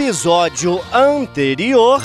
episódio anterior,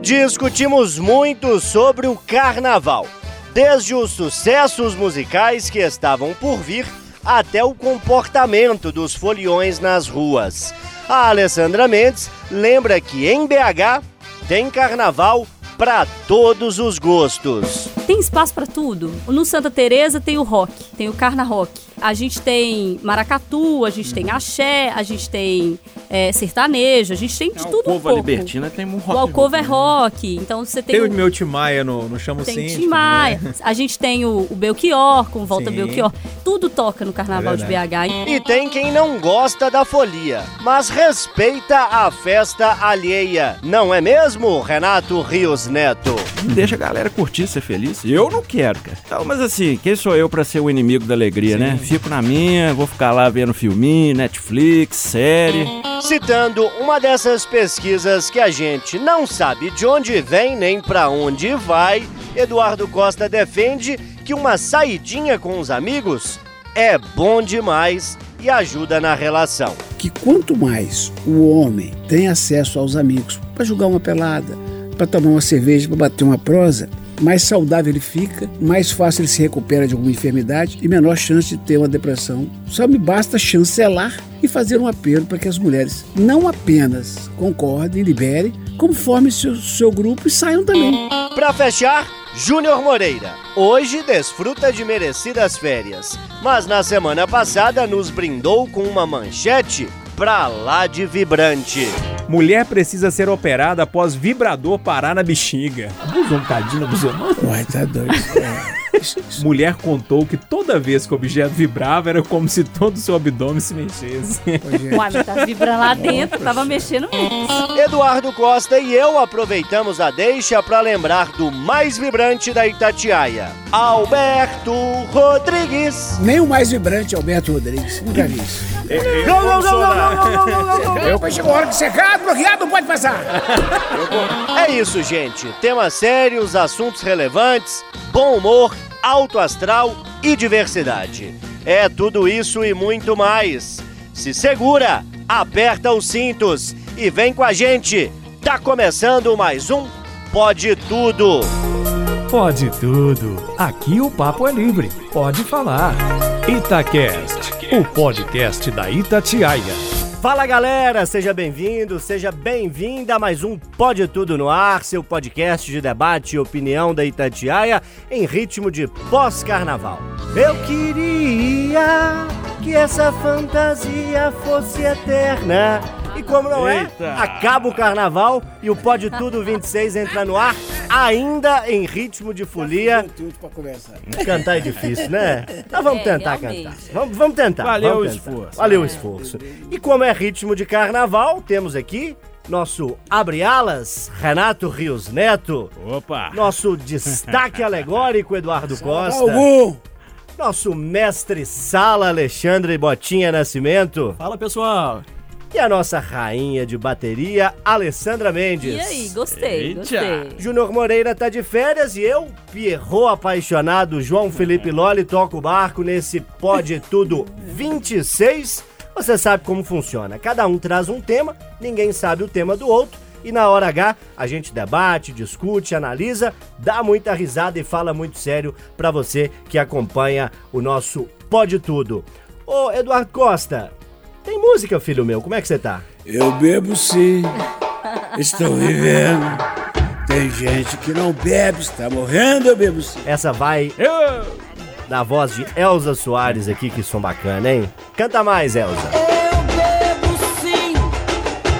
discutimos muito sobre o carnaval, desde os sucessos musicais que estavam por vir até o comportamento dos foliões nas ruas. A Alessandra Mendes lembra que em BH tem carnaval para todos os gostos. Tem espaço para tudo. No Santa Teresa tem o rock, tem o carna rock. A gente tem maracatu, a gente tem axé, a gente tem é, sertanejo, a gente tem de tudo um pouco. Libertina tem um rock. O Alcova é rock, então você tem... Tem o meu Tim Maia no, no Chamo Tem Síndico, Tim Maia. né? A gente tem o, o Belchior, com Volta Sim. Belchior. Tudo toca no Carnaval É de. BH. E tem quem não gosta da folia, mas respeita a festa alheia. Não é mesmo, Renato Rios Neto? Deixa a galera curtir, ser feliz. Eu não quero, cara. Então, mas assim, quem sou eu pra ser o inimigo da alegria, né? Fico na minha, vou ficar lá vendo filminho, Netflix, série. Citando uma dessas pesquisas que a gente não sabe de onde vem nem pra onde vai, Eduardo Costa defende que uma saidinha com os amigos é bom demais e ajuda na relação. que quanto mais o homem tem acesso aos amigos para jogar uma pelada, para tomar uma cerveja, para bater uma prosa, mais saudável ele fica, mais fácil ele se recupera de alguma enfermidade e menor chance de ter uma depressão. Só me basta chancelar e fazer um apelo para que as mulheres não apenas concordem, liberem, como formem seu, seu grupo e saiam também. Pra fechar, Júnior Moreira. Hoje desfruta de merecidas férias, mas na semana passada nos brindou com uma manchete pra lá de vibrante. Mulher precisa ser operada após vibrador parar na bexiga com um cadinho no musulmano? Uai, tá doido. Mulher contou que toda vez que o objeto vibrava, era como se todo o seu abdômen se mexesse. Uai, mas tá vibrando lá dentro, tava mexendo mesmo. Eduardo Costa e eu aproveitamos a deixa para lembrar do mais vibrante da Itatiaia, Alberto Rodrigues. Nem o mais vibrante Alberto Rodrigues, nunca vi isso. É, é, não, não, não, não, não, não, não, não. Chegou a hora de secar, bloqueado, não pode passar. É isso, gente. Temas sérios, assuntos relevantes, bom humor alto astral e diversidade. É tudo isso e muito mais. Se segura, aperta os cintos e vem com a gente. Tá começando mais um Pode Tudo. Pode tudo. Aqui o papo é livre. Pode falar. Itacast, o podcast da Itatiaia. Fala galera, seja bem-vindo, seja bem-vinda a mais um Pode Tudo no Ar, seu podcast de debate e opinião da Itatiaia em ritmo de pós-carnaval. Eu queria que essa fantasia fosse eterna. E como não Eita. é, acaba o carnaval e o Pode Tudo 26 entra no ar, ainda em ritmo de folia. Conversar. Cantar é difícil, né? Mas vamos É, tentar cantar. Vamos, vamos tentar. Valeu vamos o tentar. esforço. Valeu o esforço. E como é ritmo de carnaval, temos aqui nosso abre-alas, Renato Rios Neto. Opa! Nosso destaque alegórico, Eduardo Costa. Algum. Nosso mestre sala, Alexandre Botinha Nascimento. Fala pessoal, E a nossa rainha de bateria, Alessandra Mendes. E aí, gostei, Eita. gostei. Júnior Moreira tá de férias e eu, Pierrot apaixonado, João Felipe Loli, toco o barco nesse Pode Tudo 26. Você sabe como funciona. Cada um traz um tema, ninguém sabe o tema do outro. E na hora H, a gente debate, discute, analisa, dá muita risada e fala muito sério pra você que acompanha o nosso Pode Tudo. Ô, Eduardo Costa, tem música, filho meu? Como é que você tá? Eu bebo sim, estou vivendo. Tem gente que não bebe, está morrendo, eu bebo sim. Essa vai na voz de Elza Soares aqui, que som bacana, hein? Canta mais, Elza. Eu bebo sim,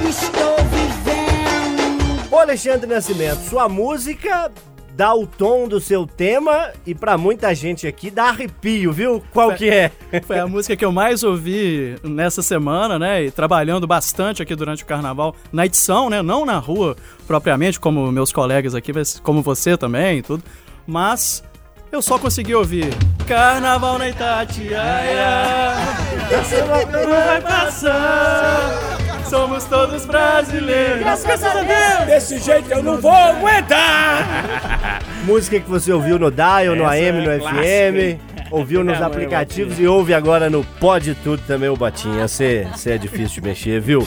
estou vivendo. Ô Alexandre Nascimento, sua música dá o tom do seu tema e pra muita gente aqui dá arrepio, viu? Qual que é? foi a música que eu mais ouvi nessa semana, né? E trabalhando bastante aqui durante o carnaval, na edição, né? Não na rua propriamente, como meus colegas aqui, mas como você também e tudo. Mas eu só consegui ouvir Carnaval na Itatiaia, vai passar, somos todos brasileiros. Graças a Deus! Desse jeito eu não vou aguentar! Música que você ouviu no Dial, no Essa AM, no é FM, clássica, ouviu nos É, aplicativos e ouve agora no Pode Tudo também, o Botinha. Você é difícil de mexer, viu?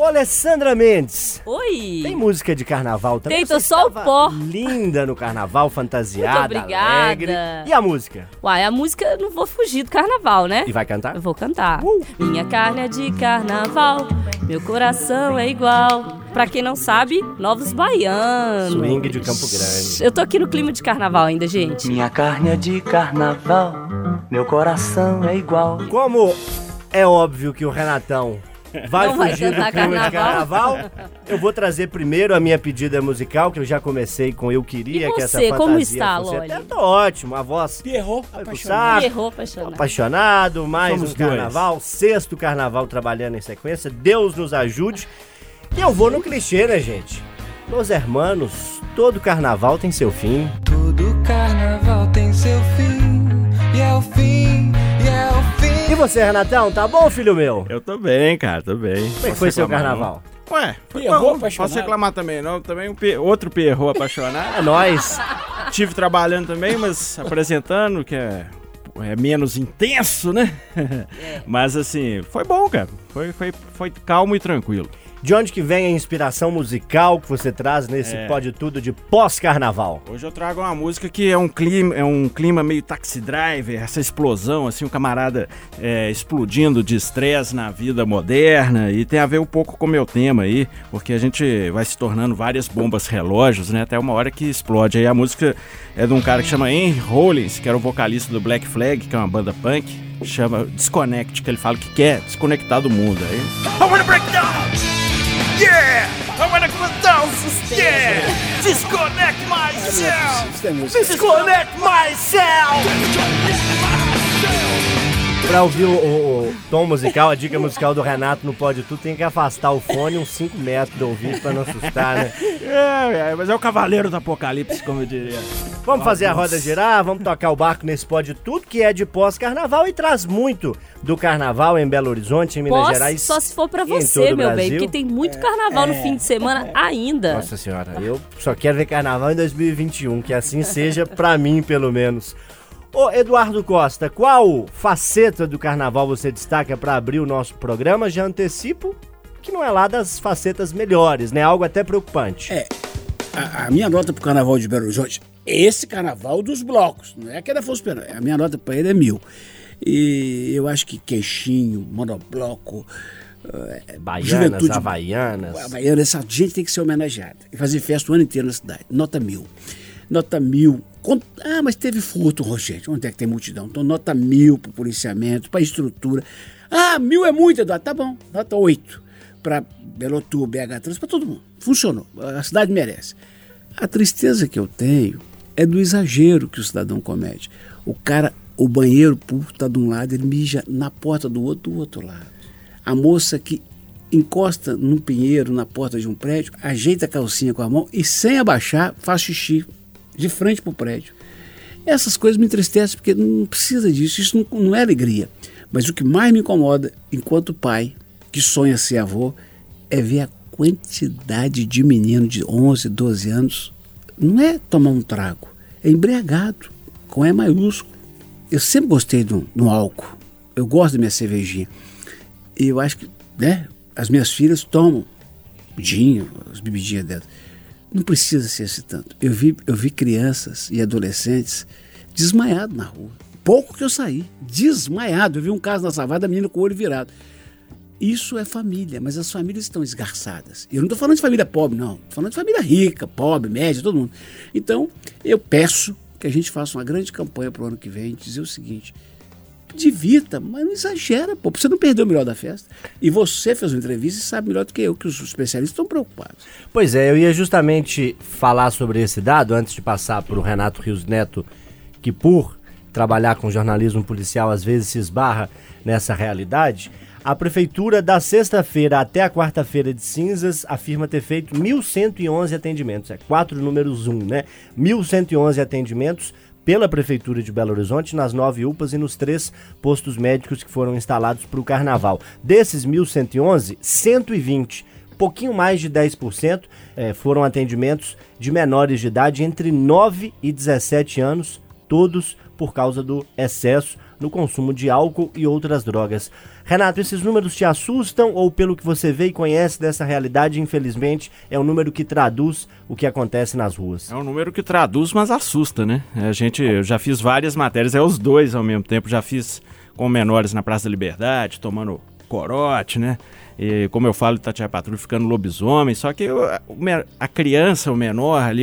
Ô, Alessandra Mendes, Oi! tem música de carnaval também? Tem, tô Você só o pó. Linda no carnaval, fantasiada, Muito obrigada. alegre. E a música? Uai, a música eu não vou fugir do carnaval, né? E vai cantar? Eu vou cantar. Minha carne é de carnaval, meu coração é igual. Pra quem não sabe, Novos Baianos. Swing de Campo Grande. Eu tô aqui no clima de carnaval ainda, gente. Minha carne é de carnaval, meu coração é igual. Como é óbvio que o Renatão vai Não vai fugir do cantar clima de carnaval. eu vou trazer primeiro a minha pedida musical, que eu já comecei com Eu Queria, E que essa você, fantasia como está, Loli? até tá ótimo, a voz Errou, vai pro apaixonado. Errou, apaixonado. apaixonado, mais Somos um carnaval, sexto carnaval trabalhando em sequência, Deus nos ajude. E eu vou no clichê, né, gente? Los hermanos, todo carnaval tem seu fim. Todo carnaval tem seu é fim, e é o fim. E você, Renatão, tá bom, filho meu? Eu tô bem, cara, tô bem. Como é que foi seu carnaval? Ué, foi Pierrot bom. apaixonado. Posso reclamar também, não? Também um pe- outro Pierrot apaixonado. É nóis. Tive trabalhando também, mas apresentando, que é, é menos intenso, né? Mas assim, foi bom, cara. Foi, foi, foi calmo e tranquilo. De onde que vem a inspiração musical que você traz nesse É. Pode Tudo de pós-carnaval? Hoje eu trago uma música que é um clima, é um clima meio taxi driver, essa explosão, assim, o camarada é, explodindo de estresse na vida moderna e tem a ver um pouco com o meu tema aí, porque a gente vai se tornando várias bombas relógios, né? Até uma hora que explode. Aí a música é de um cara que chama Henry Rollins, que era o vocalista do Black Flag, que é uma banda punk, chama Disconnect, que ele fala que quer desconectar do mundo. Aí, I wanna break down! Yeah! I wanna go down! Yeah! Disconnect myself! Isso é música. Disconnect myself! Pra ouvir o, o- o tom musical, a dica musical do Renato no Pode Tudo, tem que afastar o fone uns 5 metros do ouvido pra não assustar, né? É, é, mas é o cavaleiro do apocalipse, como eu diria. Vamos fazer a roda girar, vamos tocar o barco nesse Pode Tudo, que é de pós-carnaval e traz muito do carnaval em Belo Horizonte, em Minas Posso, Gerais. só se for pra você, meu bem, porque tem muito carnaval no fim de semana ainda. Nossa senhora, eu só quero ver carnaval em 2021, que assim seja pra mim, pelo menos. Ô, Eduardo Costa, qual faceta do carnaval você destaca pra abrir o nosso programa? Já antecipo que não é lá das facetas melhores, né? Algo até preocupante. É. A, a minha nota pro carnaval de Belo Horizonte, esse carnaval dos blocos, não é aquele da Afonso Pena, a minha nota pra ele é mil. E eu acho que queixinho, monobloco, eh, Baianas, juventude havaianas. Havaiana, essa gente tem que ser homenageada. E fazer festa o ano inteiro na cidade. Nota mil. Nota mil. Ah, mas teve furto, Rogério. Onde é que tem multidão? Então, nota mil para policiamento, para estrutura. Ah, mil é muito, Eduardo. Tá bom. Nota oito. Para Belotu, BH Trans, para todo mundo. Funcionou. A cidade merece. A tristeza que eu tenho é do exagero que o cidadão comete. O cara, o banheiro público está de um lado, ele mija na porta do outro, do outro lado. A moça que encosta num pinheiro na porta de um prédio, ajeita a calcinha com a mão e sem abaixar faz xixi de frente para o prédio. Essas coisas me entristecem porque não precisa disso, isso não, não é alegria. Mas o que mais me incomoda, enquanto pai que sonha ser avô, é ver a quantidade de menino de 11, 12 anos. Não é tomar um trago, é embriagado, com E maiúsculo. Eu sempre gostei do, do álcool, eu gosto da minha cervejinha. E eu acho que, né, as minhas filhas tomam gin, as bebidinhas delas. Não precisa ser esse tanto. Eu vi, eu vi crianças e adolescentes desmaiados na rua. Pouco que eu saí, desmaiado. Eu vi um caso na savada, a menina com o olho virado. Isso é família, mas as famílias estão esgarçadas. Eu não estou falando de família pobre, não. Estou falando de família rica, pobre, média, todo mundo. Então, eu peço que a gente faça uma grande campanha para o ano que vem, dizer o seguinte: divirta, mas não exagera, pô, você não perder o melhor da festa. E você fez uma entrevista e sabe melhor do que eu que os especialistas estão preocupados. Pois é, eu ia justamente falar sobre esse dado antes de passar para o Renato Rios Neto, que por trabalhar com jornalismo policial às vezes se esbarra nessa realidade. A prefeitura, da sexta-feira até a quarta-feira de cinzas, afirma ter feito 1.111 atendimentos. É quatro números um, né? 1.111 atendimentos pela Prefeitura de Belo Horizonte nas nove UPAs e nos três postos médicos que foram instalados para o carnaval. Desses 1.111, 120 pouquinho mais de 10% eh, foram atendimentos de menores de idade entre 9 e 17 anos, todos por causa do excesso no consumo de álcool e outras drogas. Renato, esses números te assustam ou pelo que você vê e conhece dessa realidade, infelizmente, é um número que traduz o que acontece nas ruas? É um número que traduz, mas assusta, né? A gente, eu já fiz várias matérias, é os dois ao mesmo tempo. Já fiz com menores na Praça da Liberdade, tomando corote, né? E, como eu falo, Tatiana Patrulha ficando lobisomem. Só que a criança, o menor ali,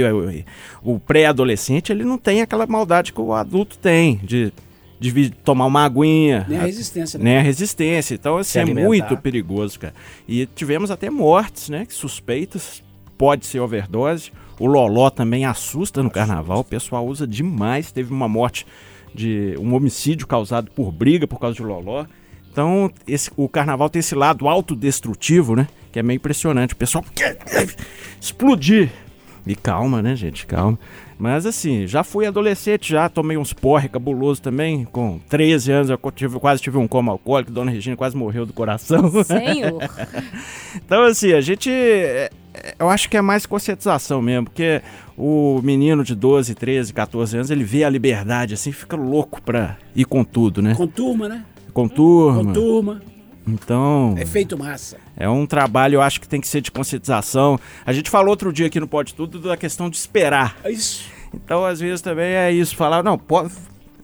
o pré-adolescente, ele não tem aquela maldade que o adulto tem de, de tomar uma aguinha. Nem a resistência, né? Nem a resistência. Então, assim, é muito perigoso, cara. E tivemos até mortes, né? Suspeitas. Pode ser overdose. O loló também assusta no carnaval. O pessoal usa demais. Teve uma morte de um homicídio causado por briga por causa de loló. Então, esse, o carnaval tem esse lado autodestrutivo, né? Que é meio impressionante. O pessoal quer explodir. E calma, né, gente? Calma. Mas assim, já fui adolescente, já tomei uns porre cabuloso também. Com 13 anos eu tive- quase tive um coma alcoólico. Dona Regina quase morreu do coração. Senhor. Então, assim, a gente. é, Eu acho que é mais conscientização mesmo, porque o menino de 12, 13, 14 anos, ele vê a liberdade, assim, fica louco pra ir com tudo, né? Com turma, né? Com turma. Com turma. Então, Efeito massa. é um trabalho, eu acho que tem que ser de conscientização. A gente falou outro dia aqui no Pode Tudo da questão de esperar. É isso. Então, às vezes também é isso, falar, não, pode.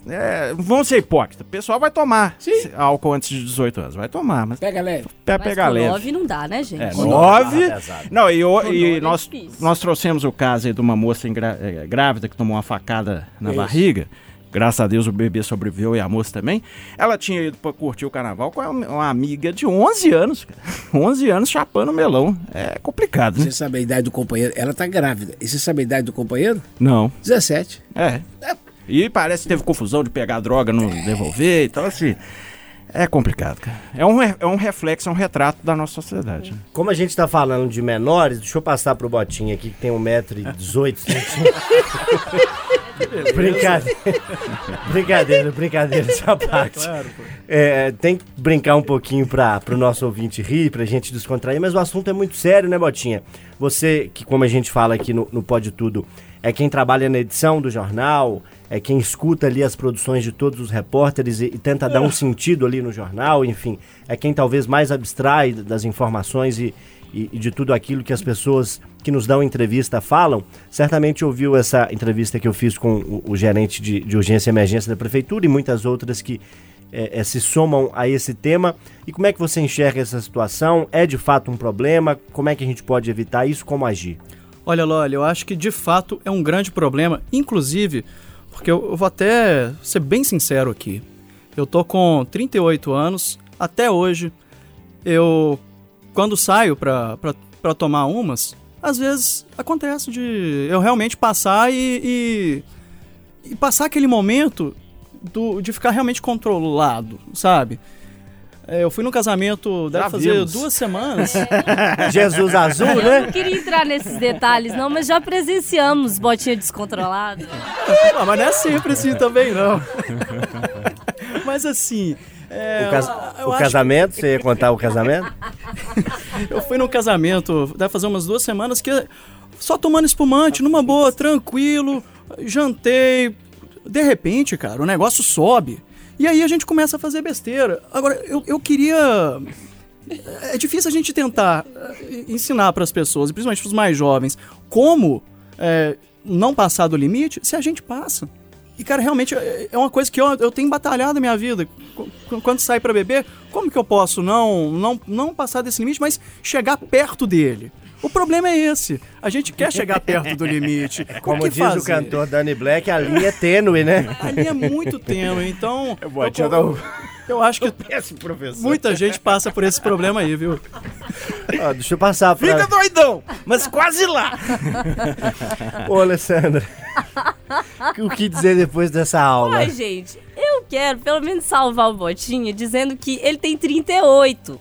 É, vamos ser hipócritas. O pessoal vai tomar Sim. álcool antes de 18 anos. Vai tomar, mas Pega leve. pega, com leve. nove não dá, né, gente? É, Com nove. nove, pesado. Não, e, o- e é nós, difícil. nós trouxemos o caso aí de uma moça grávida que tomou uma facada na Isso. barriga. Graças a Deus o bebê sobreviveu e a moça também. Ela tinha ido pra curtir o carnaval com uma amiga de 11 anos. cara. 11 anos chapando melão. É complicado, né? Você sabe a idade do companheiro? Ela tá grávida. E você sabe a idade do companheiro? Não. 17. É. E parece que teve confusão de pegar droga, não devolver. Então, assim. É complicado, cara. É um, é um reflexo, é um retrato da nossa sociedade. né? Como a gente tá falando de menores, deixa eu passar pro Botinha aqui, que tem 1,18m. brincadeira. brincadeira, brincadeira, essa parte. É, tem que brincar um pouquinho para o nosso ouvinte rir, pra gente descontrair, mas o assunto é muito sério, né, Botinha? Você, que como a gente fala aqui no, no Pode Tudo, é quem trabalha na edição do jornal, é quem escuta ali as produções de todos os repórteres e, e tenta dar um sentido ali no jornal, enfim, é quem talvez mais abstrai das informações e, e, e de tudo aquilo que as pessoas que nos dão entrevista falam, certamente ouviu essa entrevista que eu fiz com o, o gerente de, de urgência e emergência da prefeitura e muitas outras que é, é, se somam a esse tema. E como é que você enxerga essa situação? É de fato um problema? Como é que a gente pode evitar isso? Como agir? Olha, Loli, eu acho que de fato é um grande problema, inclusive, porque eu, eu vou até ser bem sincero aqui. Eu tô com 38 anos, até hoje, eu, quando saio pra, pra, pra tomar umas, às vezes acontece de eu realmente passar e, e, e passar aquele momento do, de ficar realmente controlado, sabe? É, Eu fui num casamento, deve Já fazer vimos. duas semanas. Jesus Azul, Eu né? não queria entrar nesses detalhes, não, mas já presenciamos botinha descontrolada. Ah, mas não é sempre assim também, não. mas assim. é, O, cas- eu o casamento, você ia contar o casamento? que Eu fui num casamento, deve fazer umas duas semanas, que só tomando espumante, numa boa, tranquilo, jantei. De repente, cara, o negócio sobe. E aí a gente começa a fazer besteira. Agora, eu, eu queria. É difícil a gente tentar eh, ensinar para as pessoas, principalmente para os mais jovens, como eh, não passar do limite se a gente passa. E, cara, realmente é é uma coisa que eu, eu tenho batalhado na minha vida. Qu- Quando sai para beber, como que eu posso não, não, não passar desse limite, mas chegar perto dele? O problema é esse. A gente quer chegar perto do limite. Como que diz fazer? o cantor Danny Black, a linha é tênue, né? A linha é muito tênue, então. Eu, Botinha dá um- eu acho que muita gente passa por esse problema aí, viu? Ó, deixa eu passar pra... Fica doidão, mas quase lá. Ô, Alessandra. o que dizer depois dessa aula? Ai, gente, eu quero pelo menos salvar o Botinha dizendo que ele tem 38.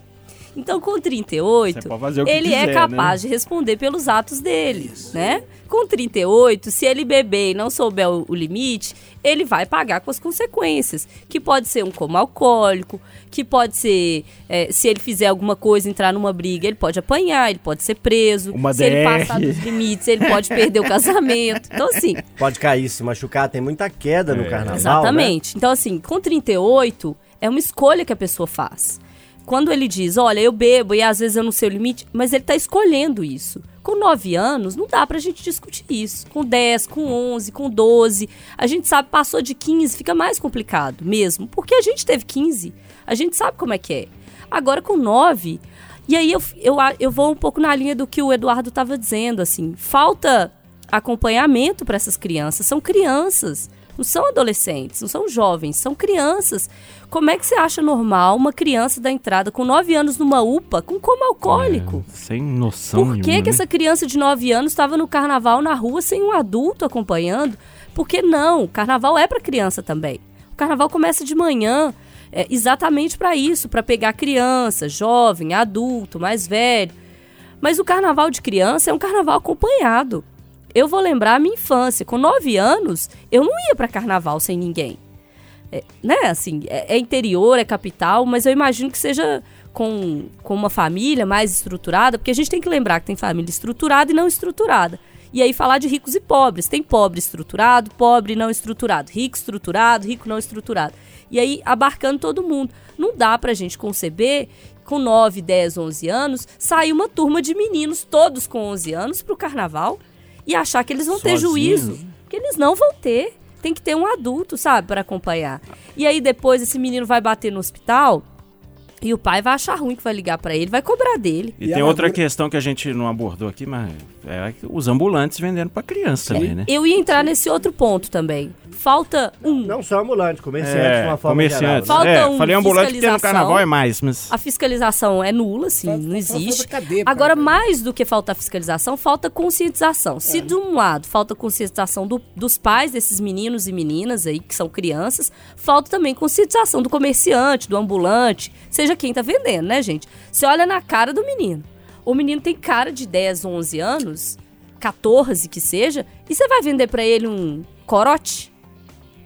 Então, com 38, Você pode fazer o que ele é quiser, capaz de responder pelos atos dele, né? Com 38, se ele beber e não souber o, o limite, ele vai pagar com as consequências, que pode ser um coma alcoólico, que pode ser, é, se ele fizer alguma coisa, entrar numa briga, ele pode apanhar, ele pode ser preso. Uma se ele DR. passar dos limites, ele pode perder o casamento. Então, assim, Pode cair, se machucar, tem muita queda no carnaval, né? Exatamente. Então, assim, com 38, é uma escolha que a pessoa faz. Quando ele diz, olha, eu bebo e às vezes eu não sei o limite, mas ele tá escolhendo isso. Com 9 anos, não dá pra gente discutir isso. Com 10, com 11, com 12, a gente sabe, passou de 15, fica mais complicado mesmo. Porque a gente teve 15, a gente sabe como é que é. Agora com 9, e aí eu, eu, eu vou um pouco na linha do que o Eduardo estava dizendo, assim, falta acompanhamento para essas crianças. São crianças, não são adolescentes, não são jovens, são crianças. Como é que você acha normal uma criança dar entrada com 9 anos numa UPA com coma alcoólico? É, sem noção Por que, nenhuma, que né? essa criança de 9 anos estava no carnaval na rua sem um adulto acompanhando? Porque não, carnaval é para criança também. O carnaval começa de manhã, é, exatamente para isso, para pegar criança, jovem, adulto, mais velho. Mas o carnaval de criança é um carnaval acompanhado. Eu vou lembrar a minha infância. Com 9 anos, eu não ia para carnaval sem ninguém. É, né, assim, é, é interior, é capital, mas eu imagino que seja com, com uma família mais estruturada, porque a gente tem que lembrar que tem família estruturada e não estruturada. E aí falar de ricos e pobres. Tem pobre estruturado, pobre não estruturado, rico estruturado, rico não estruturado. E aí abarcando todo mundo. Não dá pra gente conceber com 9, 10, 11 anos, sair uma turma de meninos, todos com 11 anos, pro carnaval e achar que eles vão ter Sozinhos. juízo. Que eles não vão ter. Tem que ter um adulto, sabe, para acompanhar. E aí depois esse menino vai bater no hospital e o pai vai achar ruim que vai ligar pra ele, vai cobrar dele. E, E tem outra questão que a gente não abordou aqui, mas é os ambulantes vendendo pra criança também, né? Eu ia entrar nesse outro ponto também. Falta um. Não só ambulante, comerciante de É, uma forma comerciantes. geral. né? Falta é, um falei ambulante porque no fiscalização. carnaval é mais, mas A fiscalização é nula, assim, Falta- não existe. cadeia Agora, mais do que falta fiscalização, falta conscientização. Se de um lado falta conscientização do- dos pais desses meninos e meninas aí, que são crianças, falta também conscientização do comerciante, do ambulante, seja quem tá vendendo, né, gente? Você olha na cara do menino. O menino tem cara de 10, 11 anos, 14 que seja, e você vai vender pra ele um corote?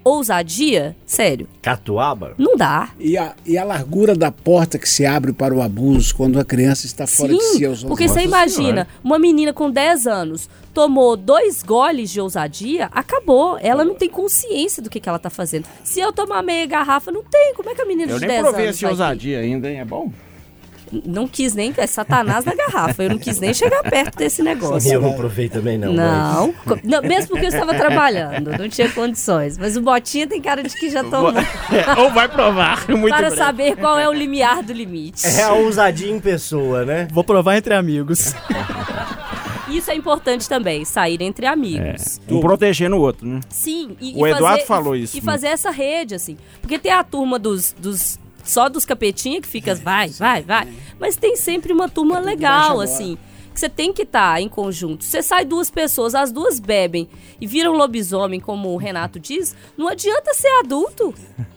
Ousadia? Sério, Catuaba? não dá. E a, e a largura da porta que se abre para o abuso quando a criança está fora de si aos 11 porque você imagina, uma menina com 10 anos tomou dois goles de ousadia, acabou. Ela não tem consciência do que, que ela tá fazendo. Se eu tomar meia garrafa, não tem. Como é que a menina eu de nem 10 provei anos esse vai ter? ousadia ainda, hein? É bom? Não quis nem... É satanás na garrafa. Eu não quis nem chegar perto desse negócio. Eu não provei também, não. mas- Não, co- não, mesmo porque eu estava trabalhando, não tinha condições. Mas o Botinha tem cara de que já tomou. É, ou vai provar, muito para breve. saber qual é o limiar do limite. É a ousadia em pessoa, né? Vou provar entre amigos. Isso é importante também, sair entre amigos. Um protegendo o outro, né? Sim, e, O e Eduardo fazer, falou isso, E né? fazer essa rede, assim. Porque tem a turma dos. dos só dos capetinha que fica, vai, vai, vai. Mas tem sempre uma turma legal, assim. Que você tem que estar em conjunto. Você sai duas pessoas, as duas bebem e viram lobisomem, como o Renato diz, não adianta ser adulto.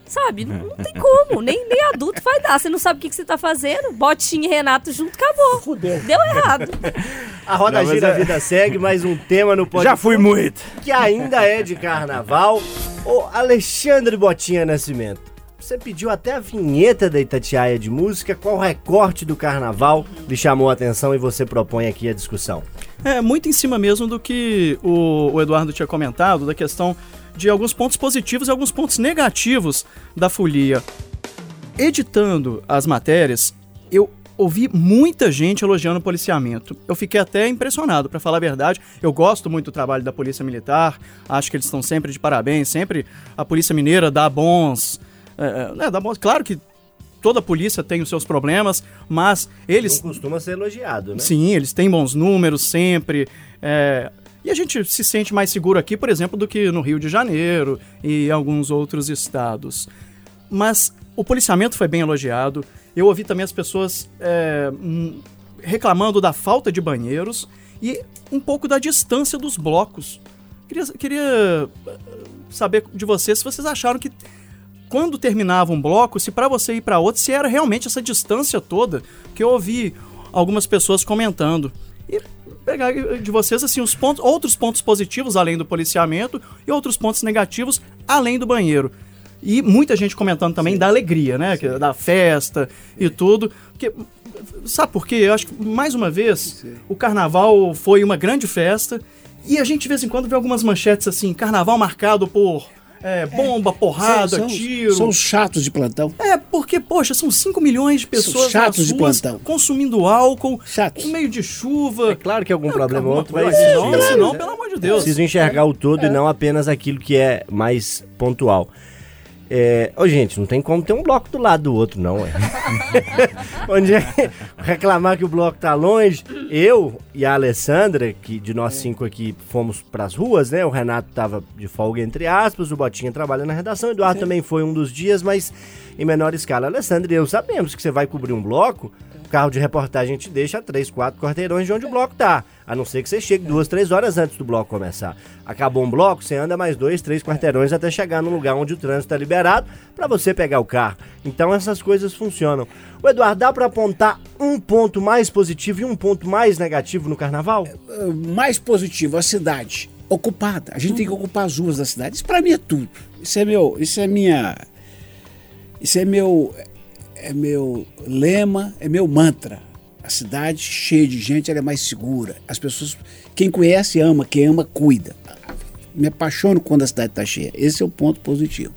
Sabe? Não, não tem como. Nem, nem adulto vai dar. Você não sabe o que, que você tá fazendo. Botinha e Renato junto, acabou. Fudeu. Deu errado. A roda Não, gira, é- a vida segue, mais um tema no podcast. Já fui muito. que ainda é de carnaval. O Alexandre Botinha Nascimento. Você pediu até a vinheta da Itatiaia de música. Qual recorte do carnaval lhe chamou a atenção e você propõe aqui a discussão? É, muito em cima mesmo do que o, o Eduardo tinha comentado, da questão de alguns pontos positivos e alguns pontos negativos da folia. Editando as matérias, eu ouvi muita gente elogiando o policiamento. Eu fiquei até impressionado, pra falar a verdade. Eu gosto muito do trabalho da Polícia Militar, acho que eles estão sempre de parabéns, sempre a Polícia Mineira dá bons. É, é, dá bons claro que toda polícia tem os seus problemas, mas eles Não costuma ser elogiado, né? Sim, eles têm bons números sempre. é, E a gente se sente mais seguro aqui, por exemplo, do que no Rio de Janeiro e alguns outros estados. Mas o policiamento foi bem elogiado. Eu ouvi também as pessoas é, hum, reclamando da falta de banheiros e um pouco da distância dos blocos. Queria, queria eh, saber de vocês se vocês acharam que quando terminava um bloco, se para você ir para outro, se era realmente essa distância toda, que eu ouvi algumas pessoas comentando. E pegar de vocês assim os pontos, outros pontos positivos além do policiamento e outros pontos negativos além do banheiro. E muita gente comentando também da alegria, né? que- Da festa e tudo. Porque, sabe por quê? Eu acho que, mais uma vez, o carnaval foi uma grande festa. E a gente, de vez em quando, vê algumas manchetes assim: carnaval marcado por é, bomba, porrada, são, tiro. São os chatos de plantão. É, porque, poxa, são 5 milhões de pessoas chatos nas de plantão. consumindo álcool, Chatos. no meio de chuva. É claro que algum problema ou outro vai Mas existir. senão, né? senão, pelo amor de Deus. Preciso enxergar o todo e não apenas aquilo que é mais pontual. É, ô, gente, não tem como ter um bloco do lado do outro, não. É. Onde é reclamar que o bloco tá longe? Eu e a Alessandra, que de nós cinco aqui fomos pras ruas, né? O Renato tava de folga, entre aspas, o Botinha trabalhando na redação, o Eduardo também foi um dos dias, mas em menor escala. Alessandra e eu sabemos que você vai cobrir um bloco, carro de reportagem te deixa três, quatro quarteirões de onde o bloco tá. A não ser que você chegue duas, três horas antes do bloco começar. Acabou um bloco, você anda mais dois, três quarteirões até chegar no lugar onde o trânsito está liberado para você pegar o carro. Então essas coisas funcionam. O Eduardo, dá para apontar um ponto mais positivo e um ponto mais negativo no carnaval? Uh, Mais positivo, a cidade ocupada. A gente tem que ocupar as ruas da cidade. Isso pra mim é tudo. Isso é meu, isso é minha, isso é meu, é meu lema, é meu mantra. A cidade cheia de gente, ela é mais segura. As pessoas, quem conhece ama, quem ama cuida. Me apaixono quando a cidade está cheia. Esse é o ponto positivo.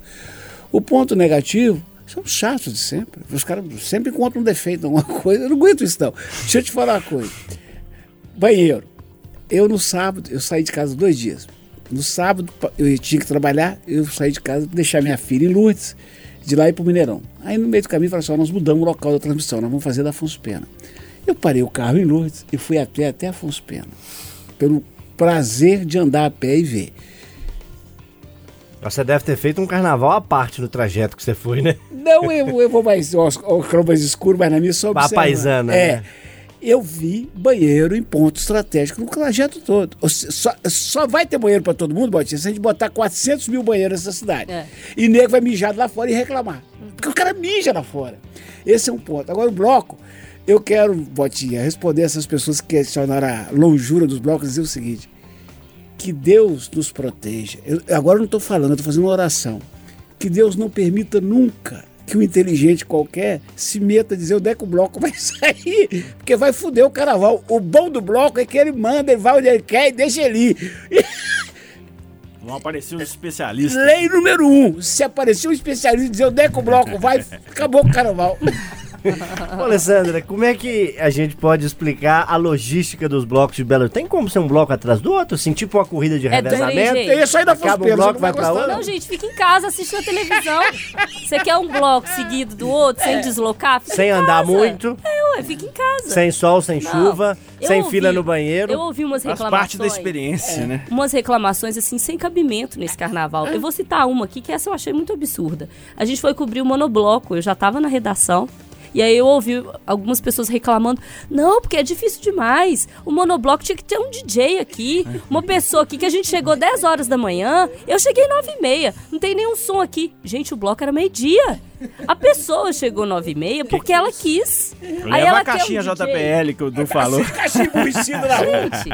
O ponto negativo são os chatos de sempre. Os caras sempre encontram um defeito, alguma coisa. Eu não aguento isso não. Deixa eu te falar uma coisa. Banheiro. Eu no sábado, eu saí de casa dois dias. No sábado, eu tinha que trabalhar, eu saí de casa para deixar minha filha em Lourdes, de lá ir pro Mineirão. Aí no meio do caminho, falei assim, ó, nós mudamos o local da transmissão, nós vamos fazer da Afonso Pena. Eu parei o carro em Lourdes e fui a pé até Afonso Pena. Pelo prazer de andar a pé e ver. Você deve ter feito um carnaval à parte no trajeto que você foi, né? Não, eu, eu vou mais, o mais escuro, mas na minha só A observa. paisana, É. né? Eu vi banheiro em ponto estratégico no trajeto todo. Só, só vai ter banheiro para todo mundo, Botinha, se a gente botar 400 mil banheiros nessa cidade. É. E nego vai mijar lá fora e reclamar. Porque o cara mija lá fora. Esse é um ponto. Agora, o bloco, eu quero, Botinha, responder essas pessoas que questionaram a longura dos blocos e dizer o seguinte: que Deus nos proteja. Eu- agora eu não estou falando, eu estou fazendo uma oração. Que Deus não permita nunca que um inteligente qualquer se meta a dizer onde é que o bloco vai sair, porque vai foder o carnaval. O bom do bloco é que ele manda, ele vai onde ele quer e deixa ele ir. Vão aparecer os especialistas. Lei número um: se aparecer um especialista e dizer onde é que o bloco vai, acabou o carnaval. Ô, Alessandra, como é que a gente pode explicar a logística dos blocos de Belo Tem como ser um bloco atrás do outro? Assim, tipo uma corrida de É revezamento? gente? Eu ia sair da Acaba um bloco, você não vai pra outro? Não, gente, fica em casa assistindo a televisão. Você quer um bloco seguido do outro, sem deslocar? Fica Sem em andar casa. muito, É, ué, fica em casa. sem sol, sem Não, chuva, eu sem ouvi- fila no banheiro. Eu ouvi umas Faz reclamações. parte da experiência, né? umas reclamações assim sem cabimento nesse carnaval. Eu vou citar uma aqui que essa eu achei muito absurda. A gente foi cobrir o monobloco, eu já tava na redação. E aí eu ouvi algumas pessoas reclamando: "Não, porque é difícil demais. O monobloco tinha que ter um DJ aqui, uma pessoa aqui que a gente chegou 10 horas da manhã, eu cheguei 9 e meia, não tem nenhum som aqui. Gente, o bloco era meio-dia. A pessoa chegou 9 e meia porque ela quis. Aí Leva ela a quer um caixinha DJ. JBL que o Du falou. Cachimbo emburrecido na rua. Gente,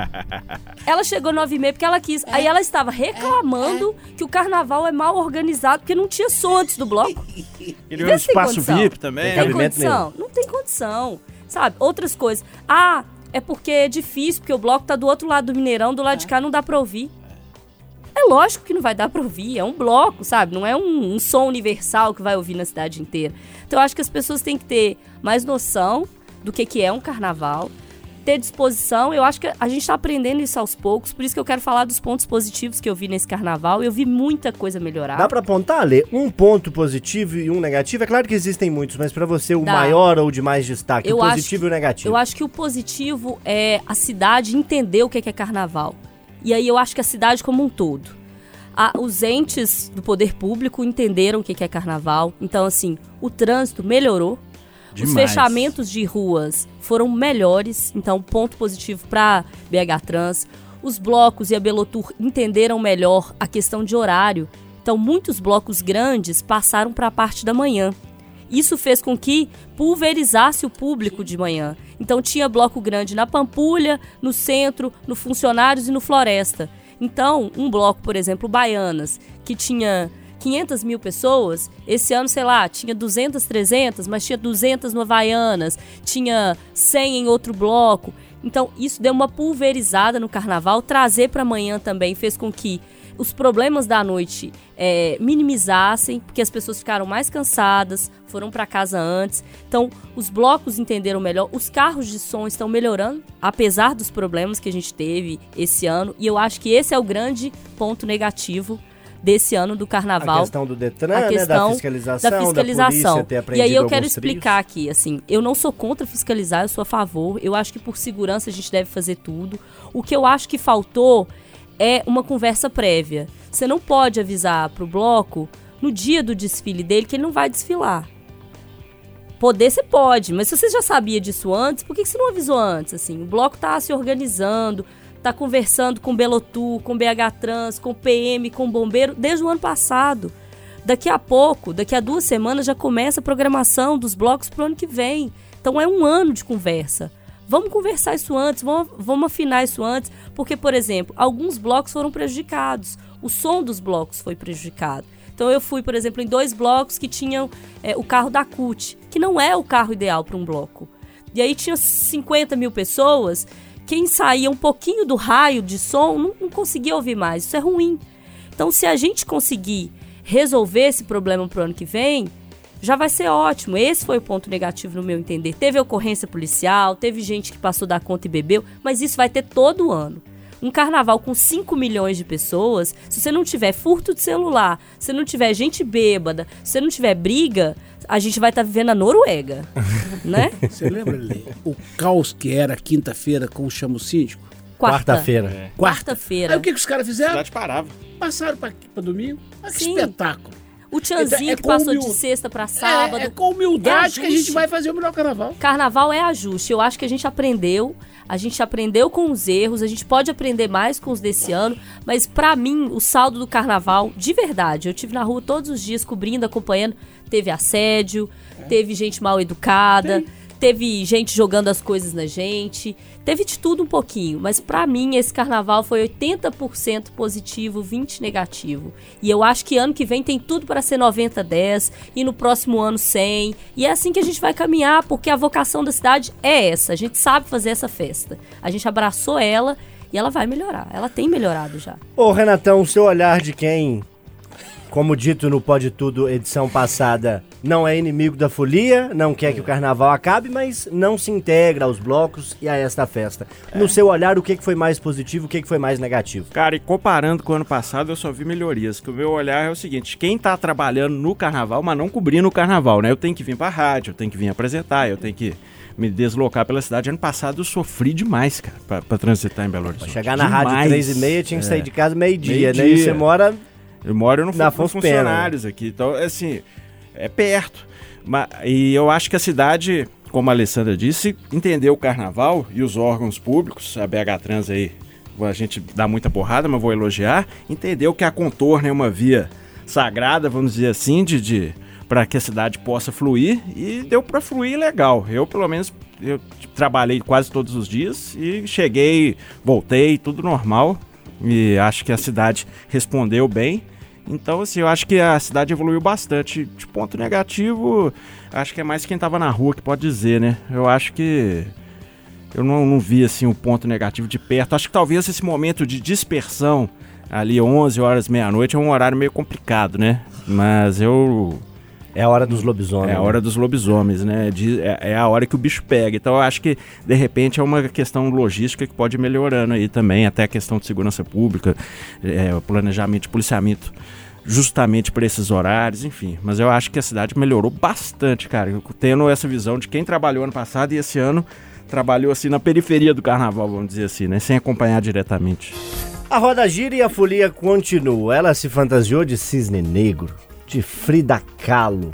ela chegou nove e meia porque ela quis. Aí ela estava reclamando que o carnaval é mal organizado porque não tinha som antes do bloco. Ele Vê é um se tem espaço condição. VIP também. Tem Tem cabimento condição? Não tem condição. Sabe? Outras coisas. Ah, é porque é difícil, porque o bloco tá do outro lado do Mineirão, do lado de cá não dá pra ouvir. É lógico que não vai dar pra ouvir, é um bloco, sabe? Não é um, um som universal que vai ouvir na cidade inteira. Então eu acho que as pessoas têm que ter mais noção do que, que é um carnaval, ter disposição. Eu acho que a gente tá aprendendo isso aos poucos, por isso que eu quero falar dos pontos positivos que eu vi nesse carnaval. Eu vi muita coisa melhorar. Dá pra apontar, Lê, um ponto positivo e um negativo? É claro que existem muitos, mas pra você o Dá. maior ou de mais destaque, Eu o positivo e o negativo. Eu acho que o positivo é a cidade entender o que é, que é carnaval. E aí eu acho que a cidade como um todo. A- os entes do poder público entenderam o que que é carnaval. Então, assim, o trânsito melhorou. Os Demais. fechamentos de ruas foram melhores. Então, ponto positivo para BH Trans. Os blocos e a Belotur entenderam melhor a questão de horário. Então, muitos blocos grandes passaram para a parte da manhã. Isso fez com que pulverizasse o público de manhã. Então tinha bloco grande na Pampulha, no centro, no Funcionários e no Floresta. Então, um bloco, por exemplo, Baianas, que tinha 500 mil pessoas, esse ano, sei lá, tinha 200, 300, mas tinha 200 no Havaianas, tinha 100 em outro bloco. Então, isso deu uma pulverizada no carnaval, trazer para amanhã também fez com que os problemas da noite é, minimizassem, porque as pessoas ficaram mais cansadas, foram para casa antes. Então, os blocos entenderam melhor, os carros de som estão melhorando, apesar dos problemas que a gente teve esse ano. E eu acho que esse é o grande ponto negativo desse ano do A carnaval questão do Detran, a né, da questão fiscalização, da da fiscalização. ter e aí eu quero alguns trios. explicar aqui, assim, eu não sou contra fiscalizar, eu sou a favor. Eu acho que por segurança a gente deve fazer tudo. O que eu acho que faltou é uma conversa prévia. Você não pode avisar pro bloco no dia do desfile dele que ele não vai desfilar. Poder você pode, mas se você já sabia disso antes, por que você não avisou antes? Assim, o bloco tá se organizando, tá conversando com o Belotu, com o BH Trans, com o PM, com o bombeiro desde o ano passado. Daqui a pouco, daqui a duas semanas, já começa a programação dos blocos pro ano que vem. Então é um ano de conversa. Vamos conversar isso antes, vamos, vamos afinar isso antes, porque, por exemplo, alguns blocos foram prejudicados. O som dos blocos foi prejudicado. Então eu fui, por exemplo, em dois blocos que tinham é, o carro da CUT, que não é o carro ideal para um bloco. E aí tinha 50 mil pessoas, quem saía um pouquinho do raio de som não, não conseguia ouvir mais. Isso é ruim. Então, se a gente conseguir resolver esse problema pro ano que vem, já vai ser ótimo. Esse foi o ponto negativo, no meu entender. Teve ocorrência policial, teve gente que passou da conta e bebeu, mas isso vai ter todo ano. Um carnaval com 5 milhões de pessoas, se você não tiver furto de celular, se não tiver gente bêbada, se você não tiver briga, a gente vai estar vivendo a Noruega, né? Você lembra, Lê? O caos que era quinta-feira com o chamo síndico? Quarta. Quarta-feira. Quarta. Quarta-feira. Aí o que, que os caras A fizeram? cidade parava. Passaram pra domingo. Olha que Sim. espetáculo. O Tchanzinho É que passou de humil- sexta pra sábado. É, é com humildade É que a gente vai fazer o melhor carnaval. Carnaval é ajuste. Eu acho que a gente aprendeu, a gente aprendeu com os erros, a gente pode aprender mais com os desse ano, mas pra mim, o saldo do carnaval, de verdade, eu tive na rua todos os dias cobrindo, acompanhando, teve assédio, teve gente mal educada, teve gente jogando as coisas na gente, teve de tudo um pouquinho, mas pra mim esse carnaval foi 80% positivo, 20 negativo. E eu acho que ano que vem tem tudo para ser 90 10 e no próximo ano 100. E é assim que a gente vai caminhar, porque a vocação da cidade é essa. A gente sabe fazer essa festa. A gente abraçou ela e ela vai melhorar. Ela tem melhorado já. Ô, Renatão, o seu olhar de quem, como dito no Pode Tudo edição passada, não é inimigo da folia, não quer que o carnaval acabe, mas não se integra aos blocos e a esta festa. No seu olhar, o que foi mais positivo, o que foi mais negativo? Cara, e comparando com o ano passado, eu só vi melhorias. Que o meu olhar é o seguinte: quem tá trabalhando no carnaval, mas não cobrindo o carnaval, né? Eu tenho que vir pra rádio, eu tenho que vir apresentar, eu tenho que me deslocar pela cidade. Ano passado eu sofri demais, cara, pra, pra transitar em Belo Horizonte. Chegar na rádio Demais. três e meia, tinha que sair É. de casa meio-dia, né? E Meio-dia. você mora... Eu moro no Na fu- Afonso funcionários aqui, então assim, é perto. E eu acho que a cidade, como a Alessandra disse, entendeu o carnaval e os órgãos públicos, a BH Trans aí, a gente dá muita porrada, mas vou elogiar, entendeu que a contorno é uma via sagrada, vamos dizer assim, de, de para que a cidade possa fluir e deu para fluir legal. Eu pelo menos eu trabalhei quase todos os dias e cheguei, voltei, tudo normal. E acho que a cidade respondeu bem. Então, assim, eu acho que a cidade evoluiu bastante. De ponto negativo, acho que é mais quem tava na rua que pode dizer, né? Eu acho que. Eu não, não vi, assim, o ponto negativo de perto. Acho que talvez esse momento de dispersão, ali 11 horas, meia-noite, é um horário meio complicado, né? Mas eu. É a hora dos lobisomens. É a hora dos lobisomens, né? De- é, é a hora que o bicho pega. Então eu acho que, de repente, é uma questão logística que pode ir melhorando aí também, até a questão de segurança pública, é, o planejamento de policiamento justamente para esses horários, enfim. Mas eu acho que a cidade melhorou bastante, cara. Eu Tendo essa visão de quem trabalhou ano passado e esse ano trabalhou assim na periferia do carnaval, vamos dizer assim, né? Sem acompanhar diretamente. A roda gira e a folia continua. Ela se fantasiou de cisne negro, de Frida Kahlo,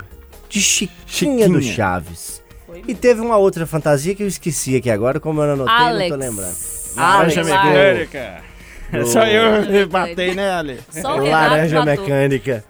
de Chiquinha, Chiquinha. do Chaves. E teve uma outra fantasia que eu esqueci aqui agora, como eu não anotei, Alex. não tô lembrando. Laranja Alex, mecânica. É só eu batei, né, Ale? Só o Laranja matou. mecânica.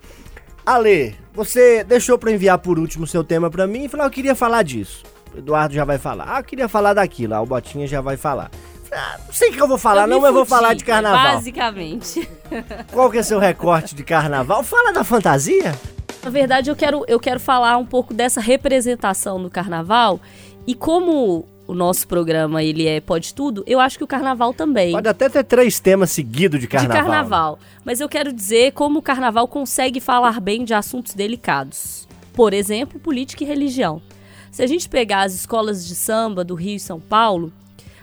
Ale, você deixou pra enviar por último o seu tema pra mim e falou, "Ah, eu queria falar disso. O Eduardo já vai falar. Ah, eu queria falar daquilo. Ah, o Botinha já vai falar. Ah, não sei o que eu vou falar, me não, mas eu vou falar de carnaval. Basicamente. Qual que é seu recorte de carnaval? Fala da fantasia. Na verdade, eu quero, eu quero falar um pouco dessa representação no carnaval e como o nosso programa ele é pode tudo, eu acho que o carnaval também. Pode até ter três temas seguidos de carnaval. De carnaval. Mas eu quero dizer como o carnaval consegue falar bem de assuntos delicados. Por exemplo, política e religião. Se a gente pegar as escolas de samba do Rio e São Paulo,